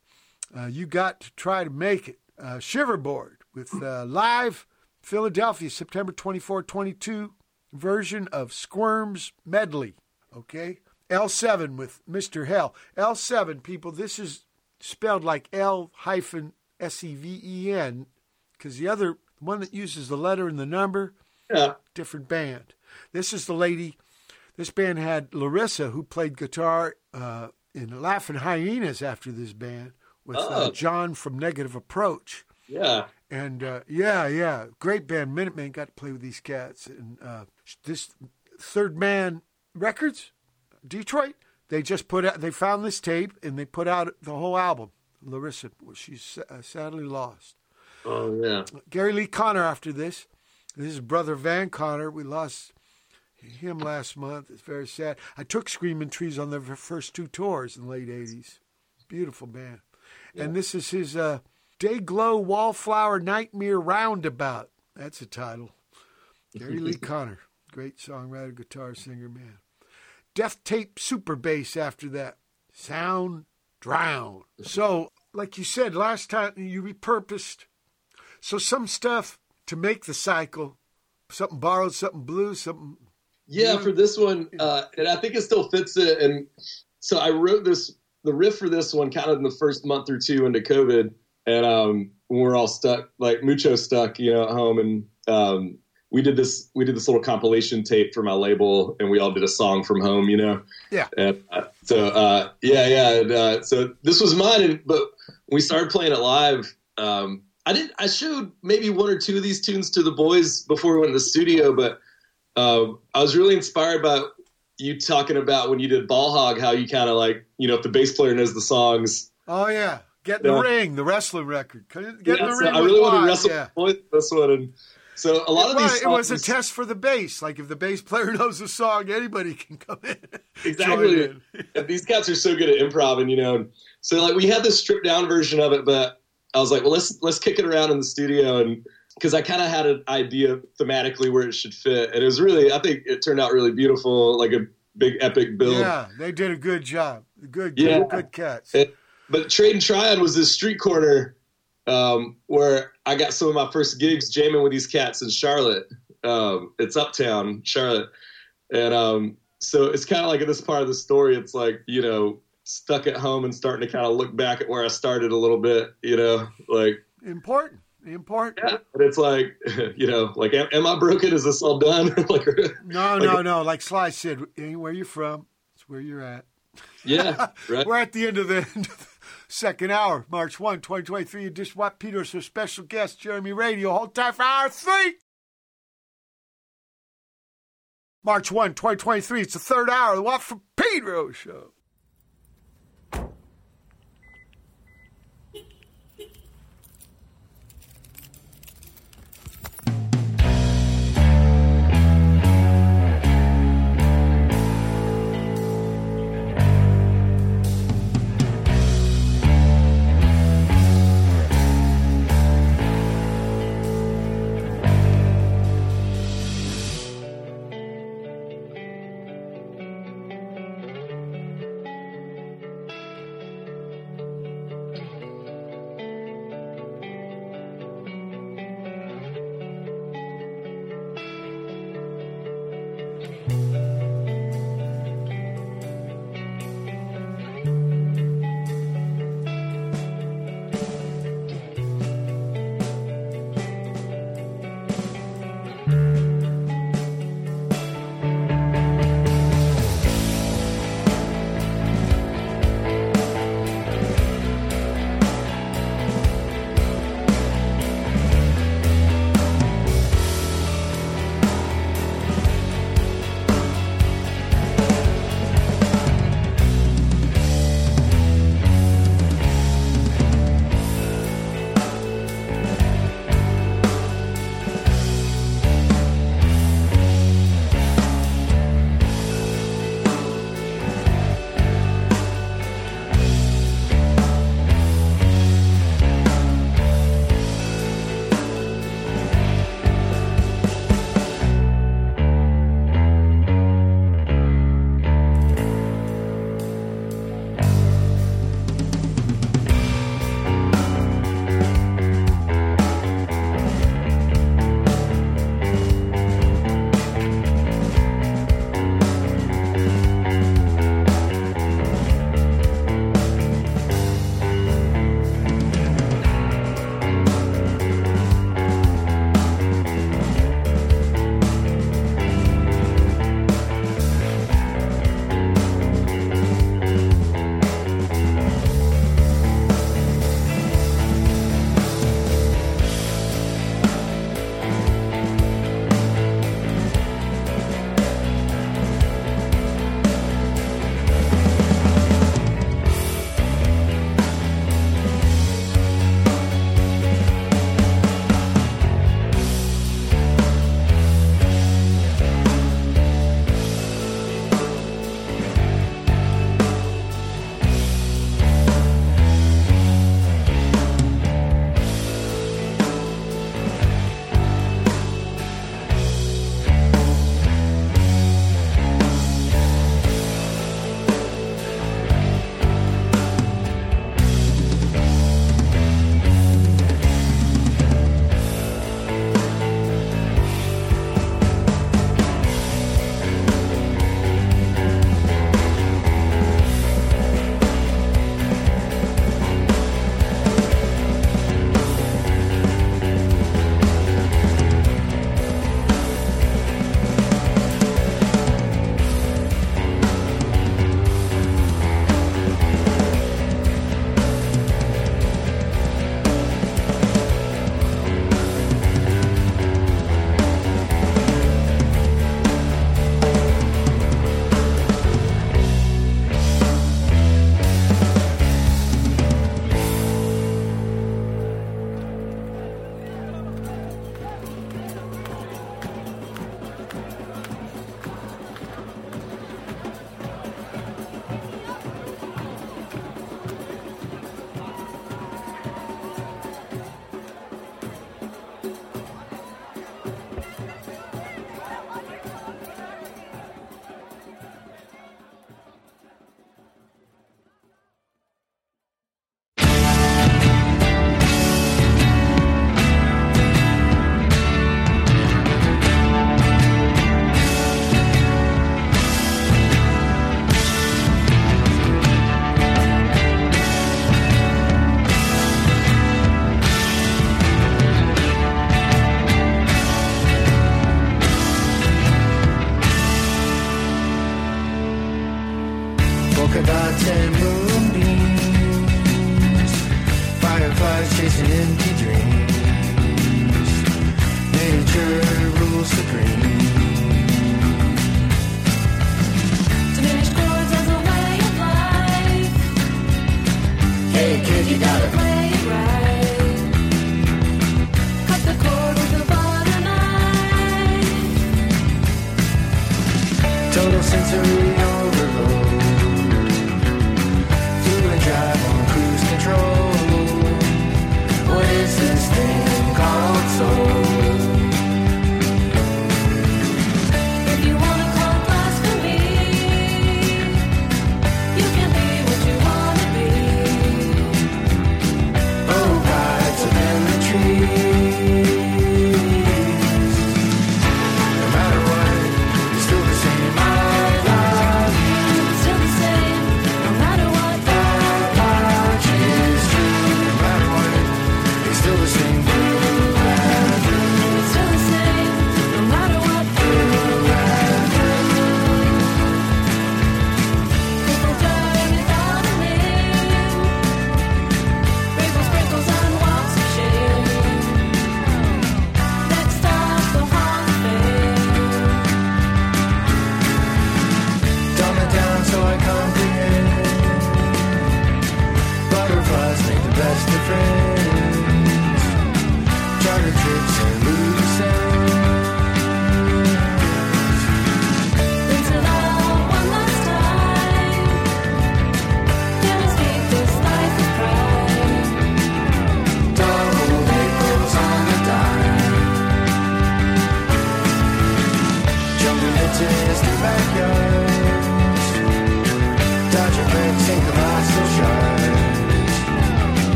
Uh, you got to try to make it. Uh, Shiverboard with uh, live Philadelphia, September 24, 22 version of Squirms Medley. Okay? L7 with Mr. Hell. L7, people, this is spelled like L hyphen S E V E N because the other one that uses the letter and the number, yeah. different band. This is the lady. This band had Larissa, who played guitar uh, in Laughing Hyenas after this band with uh, oh. uh, John from Negative Approach. Yeah. And uh, yeah, yeah, great band. Minutemen got to play with these cats, and uh, this Third Man Records, Detroit. They just put out. They found this tape and they put out the whole album. Larissa, she's uh, sadly lost. Oh yeah. Gary Lee Conner after this. This is brother Van Conner. We lost him last month. It's very sad. I took Screaming Trees on their first two tours in the late '80s. Beautiful band. Yeah. And this is his uh, Dayglo Wallflower Nightmare Roundabout. That's a title. Gary Lee Conner, great songwriter, guitar singer, man. Death Tape Super Bass after that. Sound Drown. So, like you said last time, you repurposed so some stuff to make the cycle, something borrowed, something blue, something. Yeah, for this one, uh, and I think it still fits it. And so I wrote this the riff for this one kind of in the first month or two into COVID, and um, when we're all stuck, like mucho stuck, you know, at home, and um, we did this we did this little compilation tape for my label, and we all did a song from home, you know. Yeah. And, uh, so uh, yeah, yeah. And, uh, so this was mine, and, but we started playing it live. Um, I did. I showed maybe one or two of these tunes to the boys before we went to the studio, but uh, I was really inspired by you talking about when you did Ball Hog, how you kind of like, you know, if the bass player knows the songs. Oh yeah, get in the ring, the wrestling record. Get yeah, the ring. I really want to wrestle yeah. this one, and so a lot of these. Songs, it was a test for the bass. Like if the bass player knows the song, anybody can come in. Exactly. these cats are so good at improv, and you know, so like we had this stripped down version of it, but I was like, well, let's let's kick it around in the studio and because I kind of had an idea thematically where it should fit, and it was really I think it turned out really beautiful, like a big epic build. Yeah, they did a good job. Good, yeah. good, good cats. It, but Trade and Tryon was this street corner um, where I got some of my first gigs jamming with these cats in Charlotte. Um, it's uptown Charlotte, and um, so it's kind of like in this part of the story. It's like you know stuck at home and starting to kind of look back at where I started a little bit, you know, like important, important. Yeah, and it's like, you know, like, am, am I broken? Is this all done? like, no, like, no, no. Like Sly said, anywhere you're from, it's where you're at. Yeah, right. We're at the end of the, end of the second hour, March 1, 2023. Edition Watt Peters for special guest Jeremy Radio. Hold tight for hour three. March 1, 2023. It's the third hour of the Watt from Pedro show.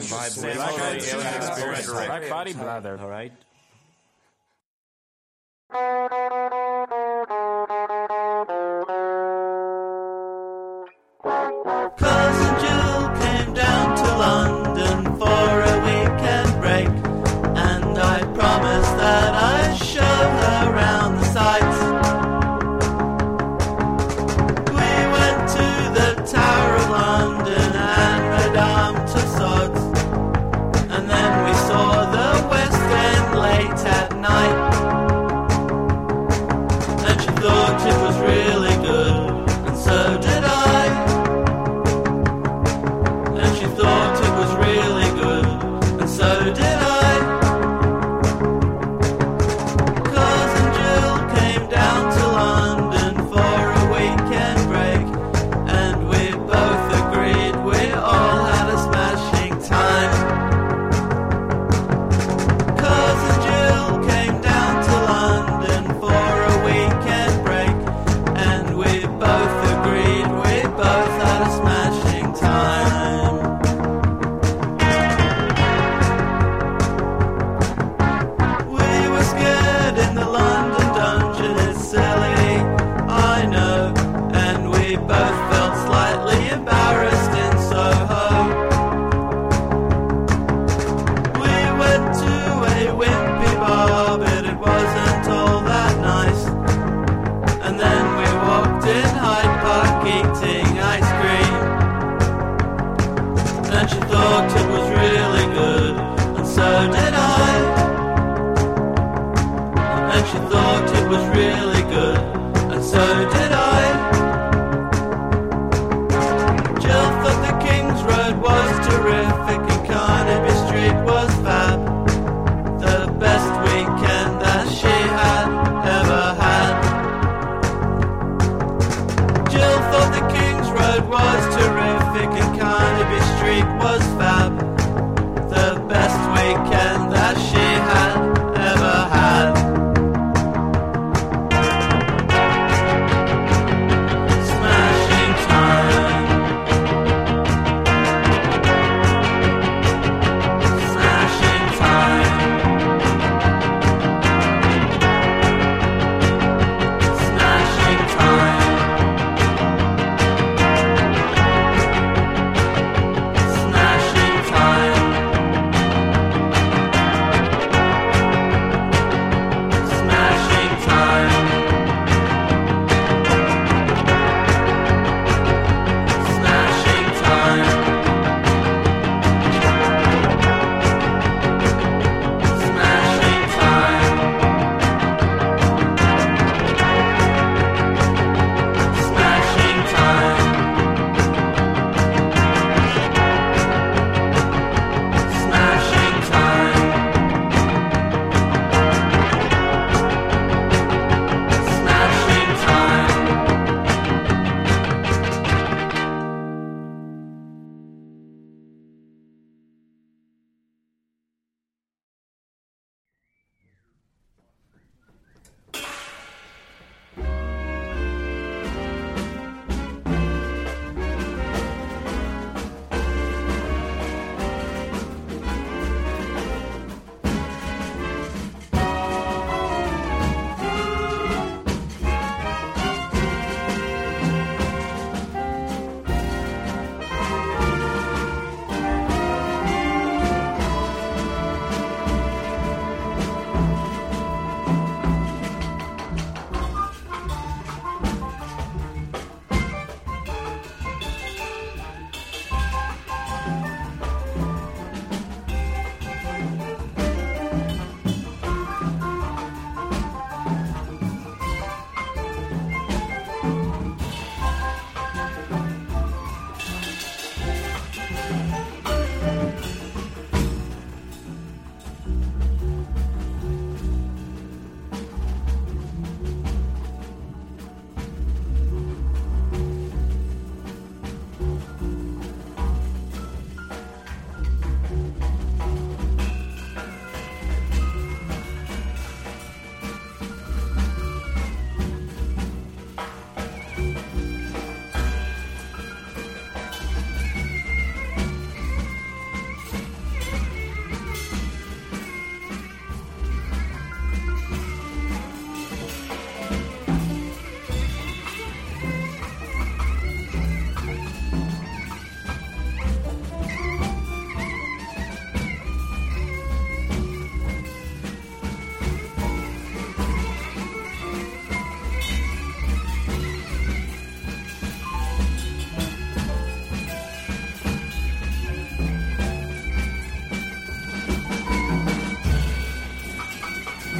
Vibration. You can't Body blather. All right.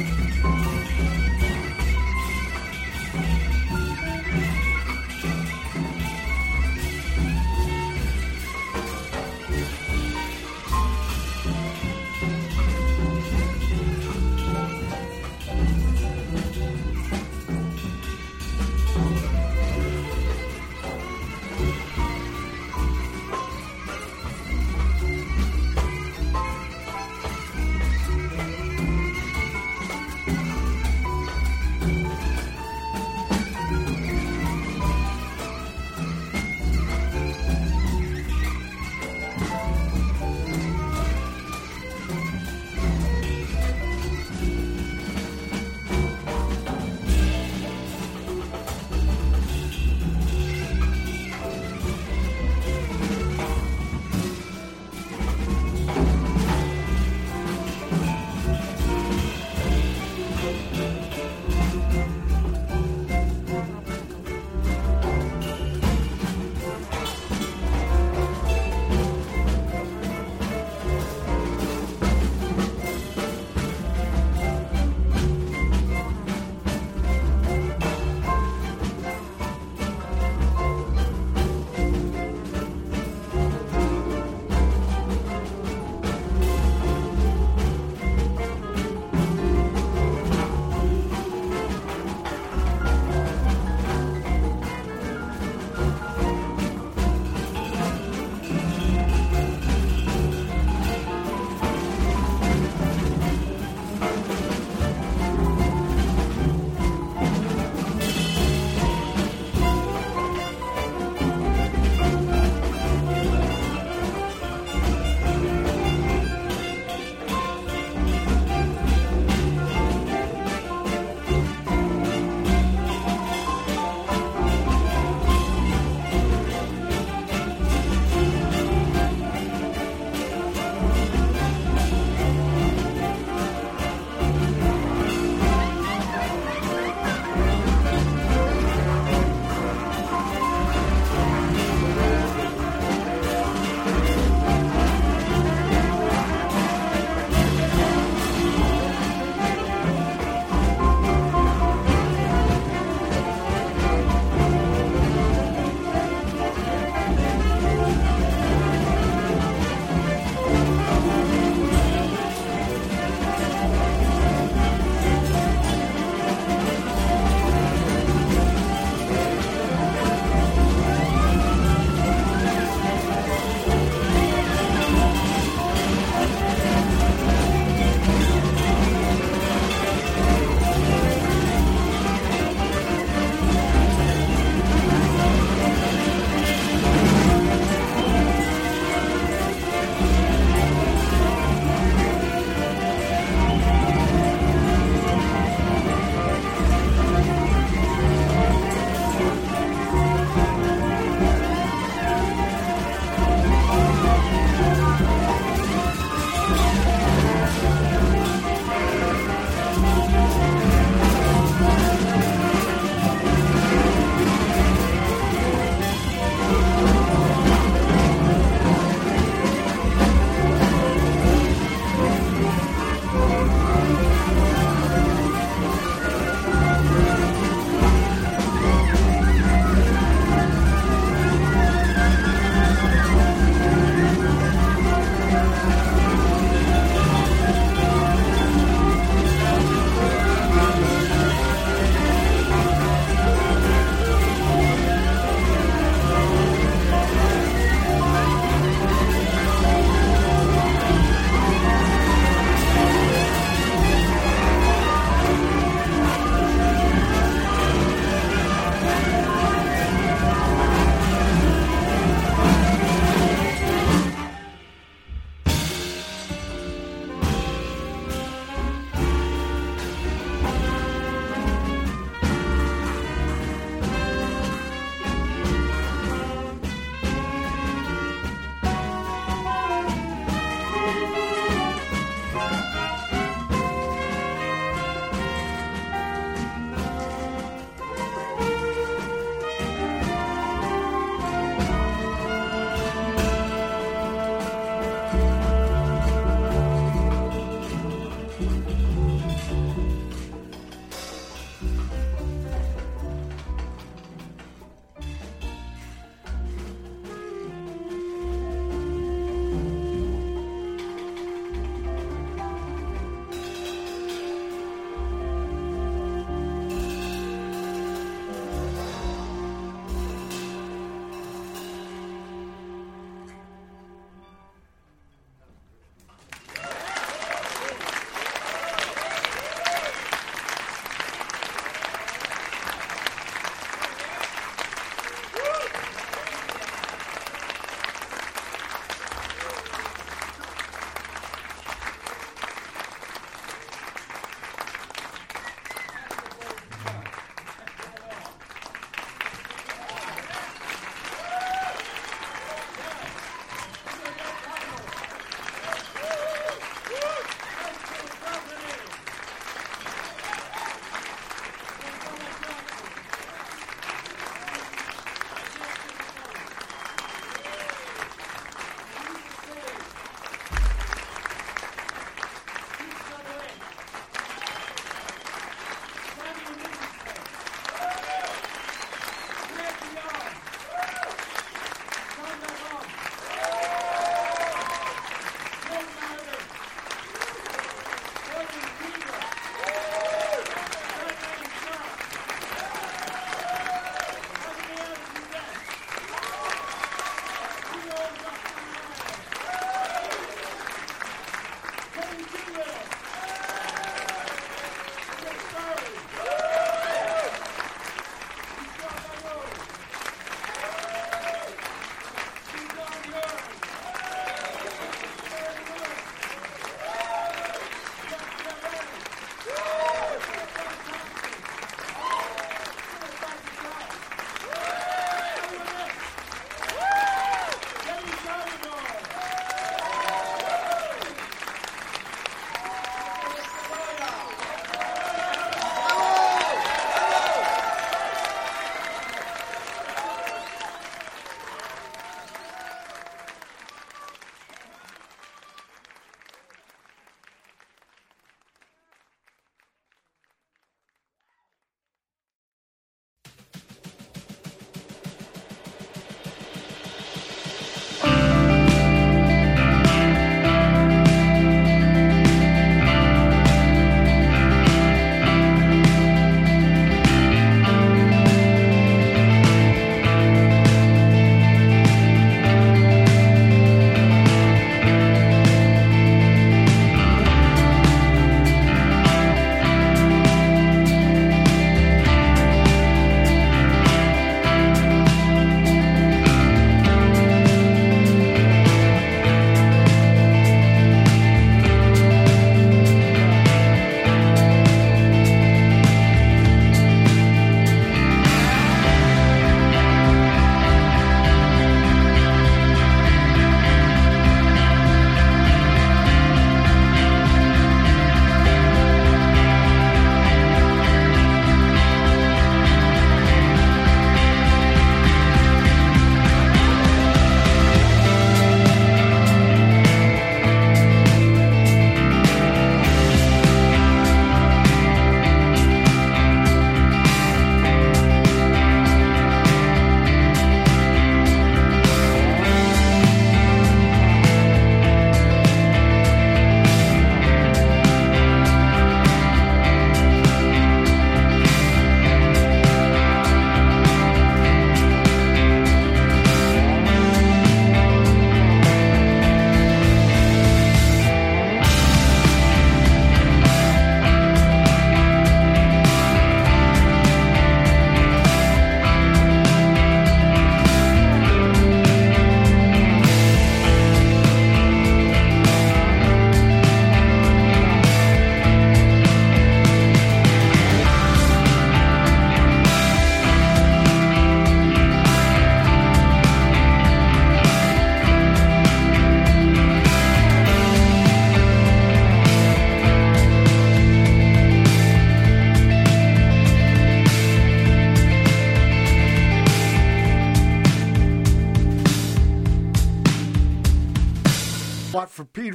Música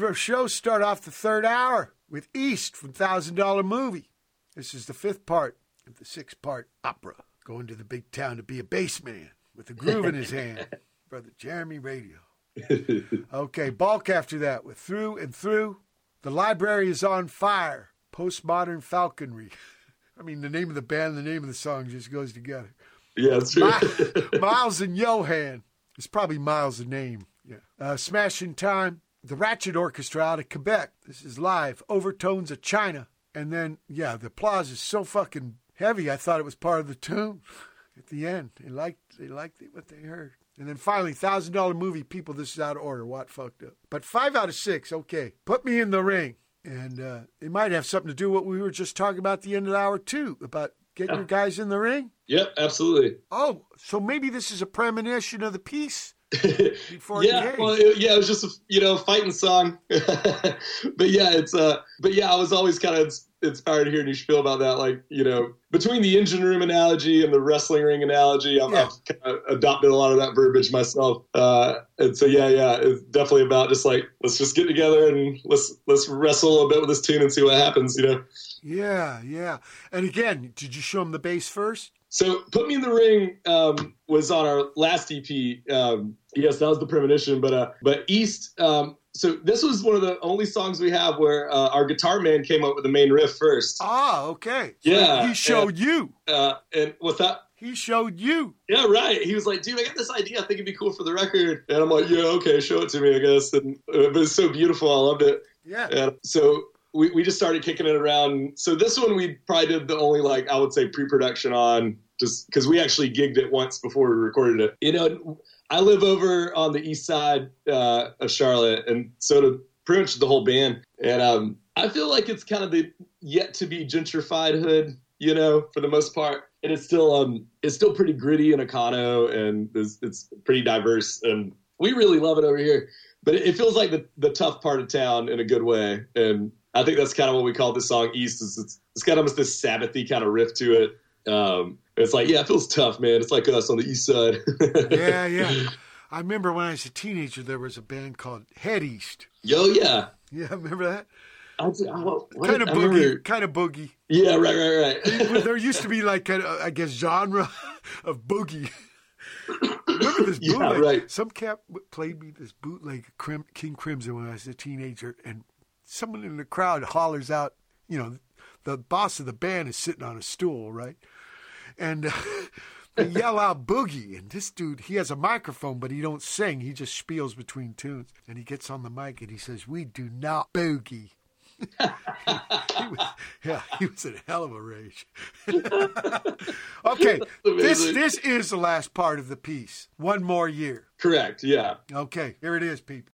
our show, start off the third hour with East from Thousand Dollar Movie. This is the fifth part of the six part opera. Going to the big town to be a bass man with a groove in his hand. Brother Jeremy Radio. Okay, Balk after that with Through and Through. The library is on fire. Postmodern falconry. I mean, the name of the band, the name of the song just goes together. Yeah, it's true. Mi- Miles and Yohan. It's probably Miles' name. Yeah. Uh, Smashing Time. The Ratchet Orchestra out of Quebec. This is live. Overtones of China. And then, yeah, the applause is so fucking heavy. I thought it was part of the tune at the end. They liked, they liked what they heard. And then finally, thousand dollar movie. People, this is out of order. What fucked up? But five out of six. Okay, put me in the ring, and uh, it might have something to do with what we were just talking about at the end of the hour too about getting your guys in the ring. Yep, absolutely. Oh, so maybe this is a premonition of the piece before yeah, well, it, yeah, it was just a you know fighting song, but yeah, it's uh, but yeah, I was always kind of inspired to hearing you spiel about that, like you know, between the engine room analogy and the wrestling ring analogy, I've, Yeah. I've kind of adopted a lot of that verbiage myself, uh, and so yeah, yeah, it's definitely about just like let's just get together and let's let's wrestle a bit with this tune and see what happens, you know. yeah, yeah. And again, did you show them the bass first? So, "Put Me in the Ring" um, was on our last EP. Um, yes, that was the premonition. But uh, but East. Um, so this was one of the only songs we have where uh, our guitar man came up with the main riff first. Ah, okay. So Yeah, he showed you. Uh, and what's that? He showed you. Yeah, right. He was like, "Dude, I got this idea. I think it'd be cool for the record." And I'm like, "Yeah, okay, show it to me, I guess." And but it's so beautiful. I loved it. Yeah. And so we, we just started kicking it around. So this one we probably did the only like I would say pre-production on just because we actually gigged it once before we recorded it. You know, I live over on the east side uh, of Charlotte, and so do pretty much the whole band. And um, I feel like it's kind of the yet to be gentrified hood, you know, for the most part. And it's still um, it's still pretty gritty in Econo, and it's, it's pretty diverse, and we really love it over here but it, it feels like the, the tough part of town in a good way. And I think that's kind of what we call this song East. Is it's, it's got almost this Sabbathy kind of riff to it. Um, it's like, yeah, it feels tough, man. It's like us on the East Side. Yeah, yeah. I remember when I was a teenager, there was a band called Head East. Yo, yeah. Yeah, remember that? I, was- I, Kind of boogie. remember- Kind of boogie. Yeah, right, right, right. there used to be like kind of, I guess, genre of boogie. Remember this Yeah, bootleg? right. Some cat played me this bootleg Crim- King Crimson when I was a teenager, and someone in the crowd hollers out, you know, the boss of the band is sitting on a stool, right? And uh, they yell out boogie, and this dude, he has a microphone, but he don't sing. He just spiels between tunes, and he gets on the mic and he says, "We do not boogie." he was, yeah, he was in a hell of a rage. okay, this this is the last part of the piece. One more year. Correct, yeah. Okay, here it is, people.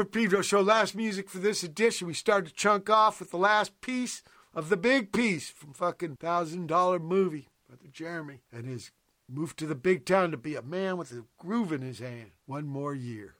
For Pedro Show. Last music for this edition. We started to chunk off with the last piece of the big piece from fucking Thousand Dollar Movie, Brother Jeremy, and his move to the big town to be a man with a groove in his hand. One more year.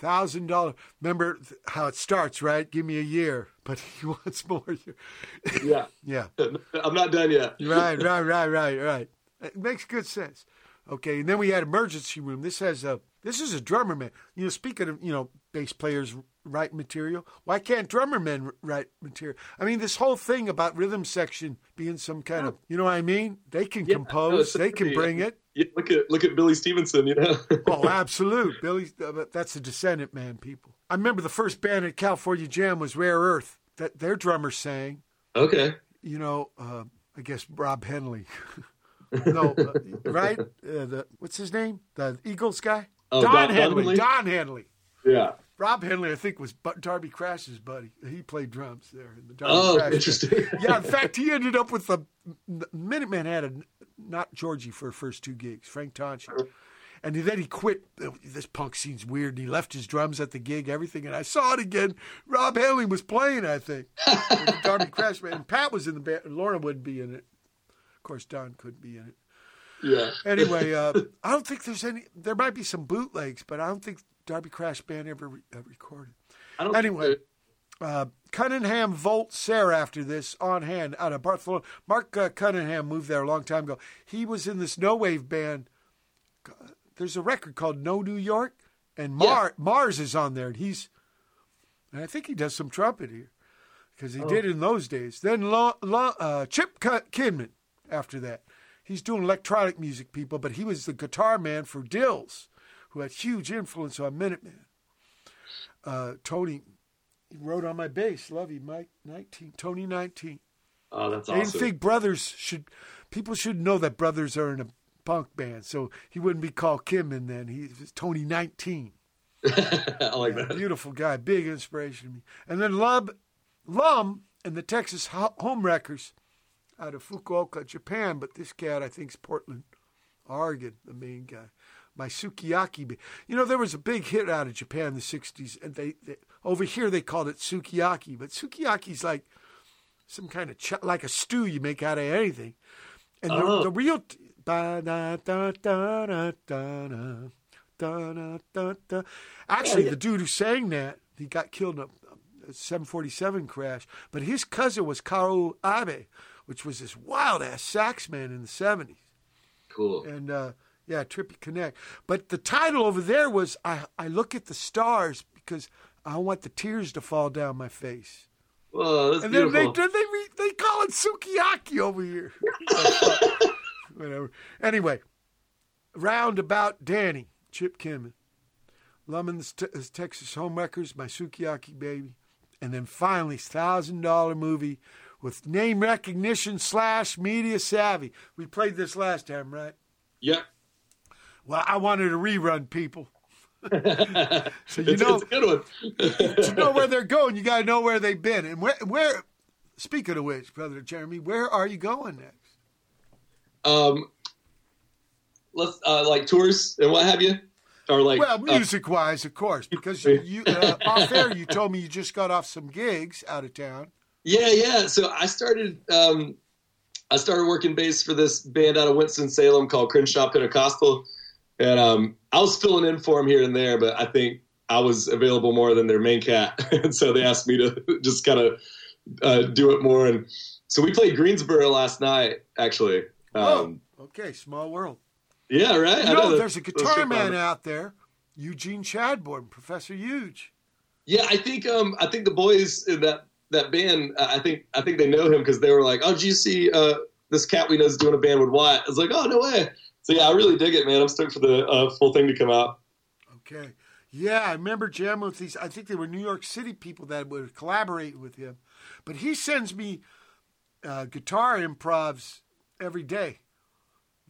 Thousand dollar. Remember how it starts, right? Give me a year, but he wants more. Year. Yeah. yeah. I'm not done yet. right, right, right, right, right. It makes good sense. Okay, and then we had emergency room. This has a this is a drummer man. You know, speaking of you know bass players write material, why can't drummer men write material? I mean, this whole thing about rhythm section being some kind of you know what I mean? They can Yeah, compose, it's they can bring it. Yeah, look at look at Billy Stevenson. You know. Oh, absolute. Billy, uh, that's a Descendents Man people. I remember the first band at California Jam was Rare Earth. That their drummer sang. okay. You know, uh, I guess Rob Henley. no, uh, right? Uh, the what's his name? The Eagles guy. Oh, Don, Don-. Henley? Don Henley. Yeah. Rob Henley, I think, was Darby Crash's buddy. He played drums there in the Darby Oh, Crash interesting. yeah, in fact, he ended up with the, Minutemen had a not Georgie for first two gigs, Frank Tonchi. And then he quit. This punk scene's weird. And he left his drums at the gig, everything. And I saw it again. Rob Henley was playing, I think. Darby Crash band. And Pat was in the band. Laura wouldn't be in it. Of course, Don couldn't be in it. Yeah. Anyway, uh, I don't think there's any. There might be some bootlegs, but I don't think Darby Crash Band ever re- uh, recorded. I don't Anyway, uh, Cunningham Volt Sarah after this on hand out of Barcelona. Mark uh, Cunningham moved there a long time ago. He was in this no wave band. There's a record called No New York, and Mar- Mars is on there, and he's. And I think he does some trumpet here, because he did in those days. Then Lo- Lo- uh, Chip Kinman after that. He's doing electronic music, people, but he was the guitar man for Dils, who had huge influence on Minutemen. Uh, Tony he wrote on my bass, love you, Mike. Nineteen, Tony, nineteen. Oh, that's awesome. I didn't think brothers should. People should know that brothers are in a punk band, so he wouldn't be called Kim and then. He's Tony, nineteen. I like Yeah, that. beautiful guy, big inspiration to me. And then Lub, Lum and the Texas Ho- Home Wreckers out of Fukuoka, Japan. But this cat, I think, is Portland, Oregon, the main guy. My Sukiyaki. You know, there was a big hit out of Japan in the 60s, and they, they over here they called it Sukiyaki. But Sukiyaki's like some kind of, ch- like a stew you make out of anything. And the, Oh. the real. T-. Actually, the dude who sang that, he got killed in a, a 747 crash. But his cousin was Kaoru Abe, which was this wild ass sax man in the 70s. Cool. And uh, yeah, Trippy Connect. But the title over there was I, I Look at the Stars because I want the tears to fall down my face. Whoa, that's And then they, beautiful. they, re, they call it Sukiyaki over here. Whatever. Anyway, roundabout Danny, Chip Kim, te- his Texas Homewreckers, my Sukiyaki baby, and then finally thousand dollar movie with name recognition slash media savvy. We played this last time, right? Yep. Well, I wanted a rerun, people. so you It's, know, it's a good one. to know where they're going, you got to know where they've been. And where, where, speaking of which, brother Jeremy, where are you going next? um, let's uh, like tours and what have you, or like Well, uh, music wise, of course, because you, you uh, off air, you told me you just got off some gigs out of town. Yeah, yeah. So I started um, I started working bass for this band out of Winston Salem called Crenshaw Pentecostal, and um, I was filling in for him here and there, but I think I was available more than their main cat, and so they asked me to just kind of uh, do it more. And so we played Greensboro last night, actually. Um, oh, okay, small world. Yeah, right. You I know, that- there's a guitar man out there, Eugene Chadbourne, Professor Huge. Yeah, I think um, I think the boys in that that band, I think I think they know him because they were like, "Oh, do you see uh, this cat we know is doing a band with Wyatt?" I was like, "Oh, no way!" So yeah, I really dig it, man. I'm stoked for the uh, full thing to come out. Okay. Yeah, I remember jamming with these. I think they were New York City people that would collaborate with him. But he sends me uh, guitar improvs every day.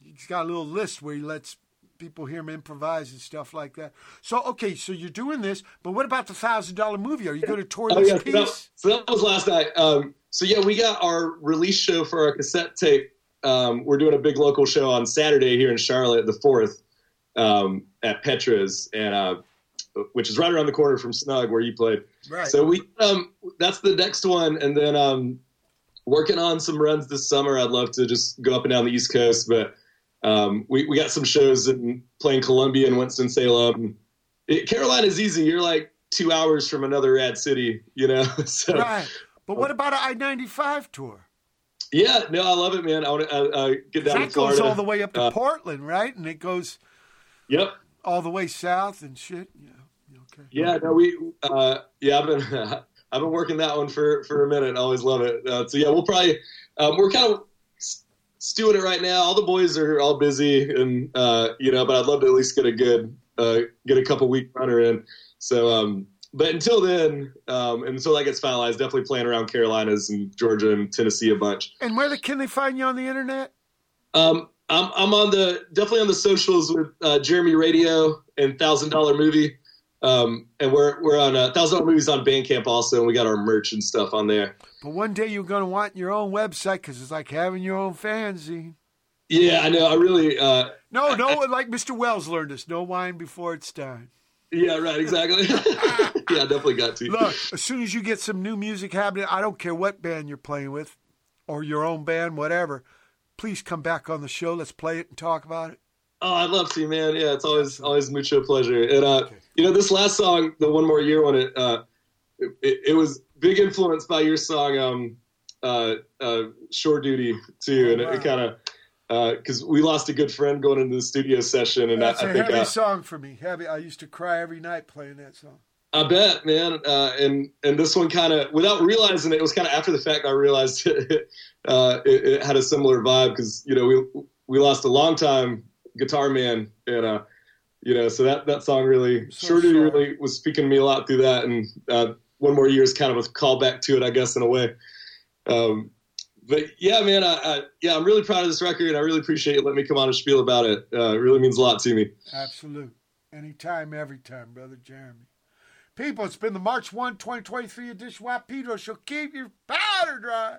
He's got a little list where he lets people hear him improvise and stuff like that. So, okay, so you're doing this, but what about the thousand dollar movie? Are you going to tour Oh this yeah, so that, piece? so that was last night. Um, so yeah, we got our release show for our cassette tape. Um, we're doing a big local show on Saturday here in Charlotte, the fourth, um, at Petra's, and uh, which is right around the corner from Snug where you played. Right. So we um, that's the next one, and then um, working on some runs this summer. I'd love to just go up and down the East Coast, but um, we we got some shows in playing Columbia and Winston Salem. Carolina's easy. You're like two hours from another rad city, you know. so Right. But what about an I ninety five tour? Yeah, no, I love it, man. I want to uh, uh, get down That to Florida. goes all the way up to Uh, Portland, right? And it goes Yep. all the way south and shit. Yeah. Okay. Yeah, no, we, uh, yeah, I've been, I've been working that one for, for a minute. I always love it. Uh, so yeah, we'll probably, um, we're kind of stewing it right now. All the boys are all busy and, uh, you know, but I'd love to at least get a good, uh, get a couple week runner in. So, um, but until then, um, and until that gets finalized, definitely playing around Carolinas and Georgia and Tennessee a bunch. And where the, can they find you on the internet? Um, I'm, I'm on the definitely on the socials with uh, Jeremy Radio and Thousand Dollar Movie, um, and we're we're on uh, Thousand Dollar Movies on Bandcamp also, and we got our merch and stuff on there. But one day you're going to want your own website because it's like having your own fanzine. Yeah, I know. I really, uh, No, no, like Mr. Welles learned us no wine before it's done. Yeah, right, exactly. yeah, definitely got to. Look, as soon as you get some new music happening, I don't care what band you're playing with or your own band, whatever, please come back on the show. Let's play it and talk about it. Oh, I'd love to, man. Yeah, it's always always mucho pleasure. And uh, you know, this last song, the one more year on it, uh, it, it was big influence by your song, um, uh, uh, "Shore Duty" too, and it, it kind of because we lost a good friend going into the studio session, and That's I, I a think heavy uh, song for me. Heavy. I used to cry every night playing that song. I bet, man. Uh, and and this one kind of, without realizing it, it was kind of after the fact I realized it, uh, it, it had a similar vibe because you know we we lost a long time guitar man, and uh, you know so that that song really So sure did really was speaking to me a lot through that, and uh, one more year is kind of a callback to it, I guess, in a way. Um, but yeah, man, I, I, yeah, I'm really proud of this record, and I really appreciate you letting me come on and spiel about it. Uh, it really means a lot to me. Absolute. Anytime, every time, brother Jeremy. People, it's been the March 1, 2023 edition. Why Pedro shall keep your powder dry.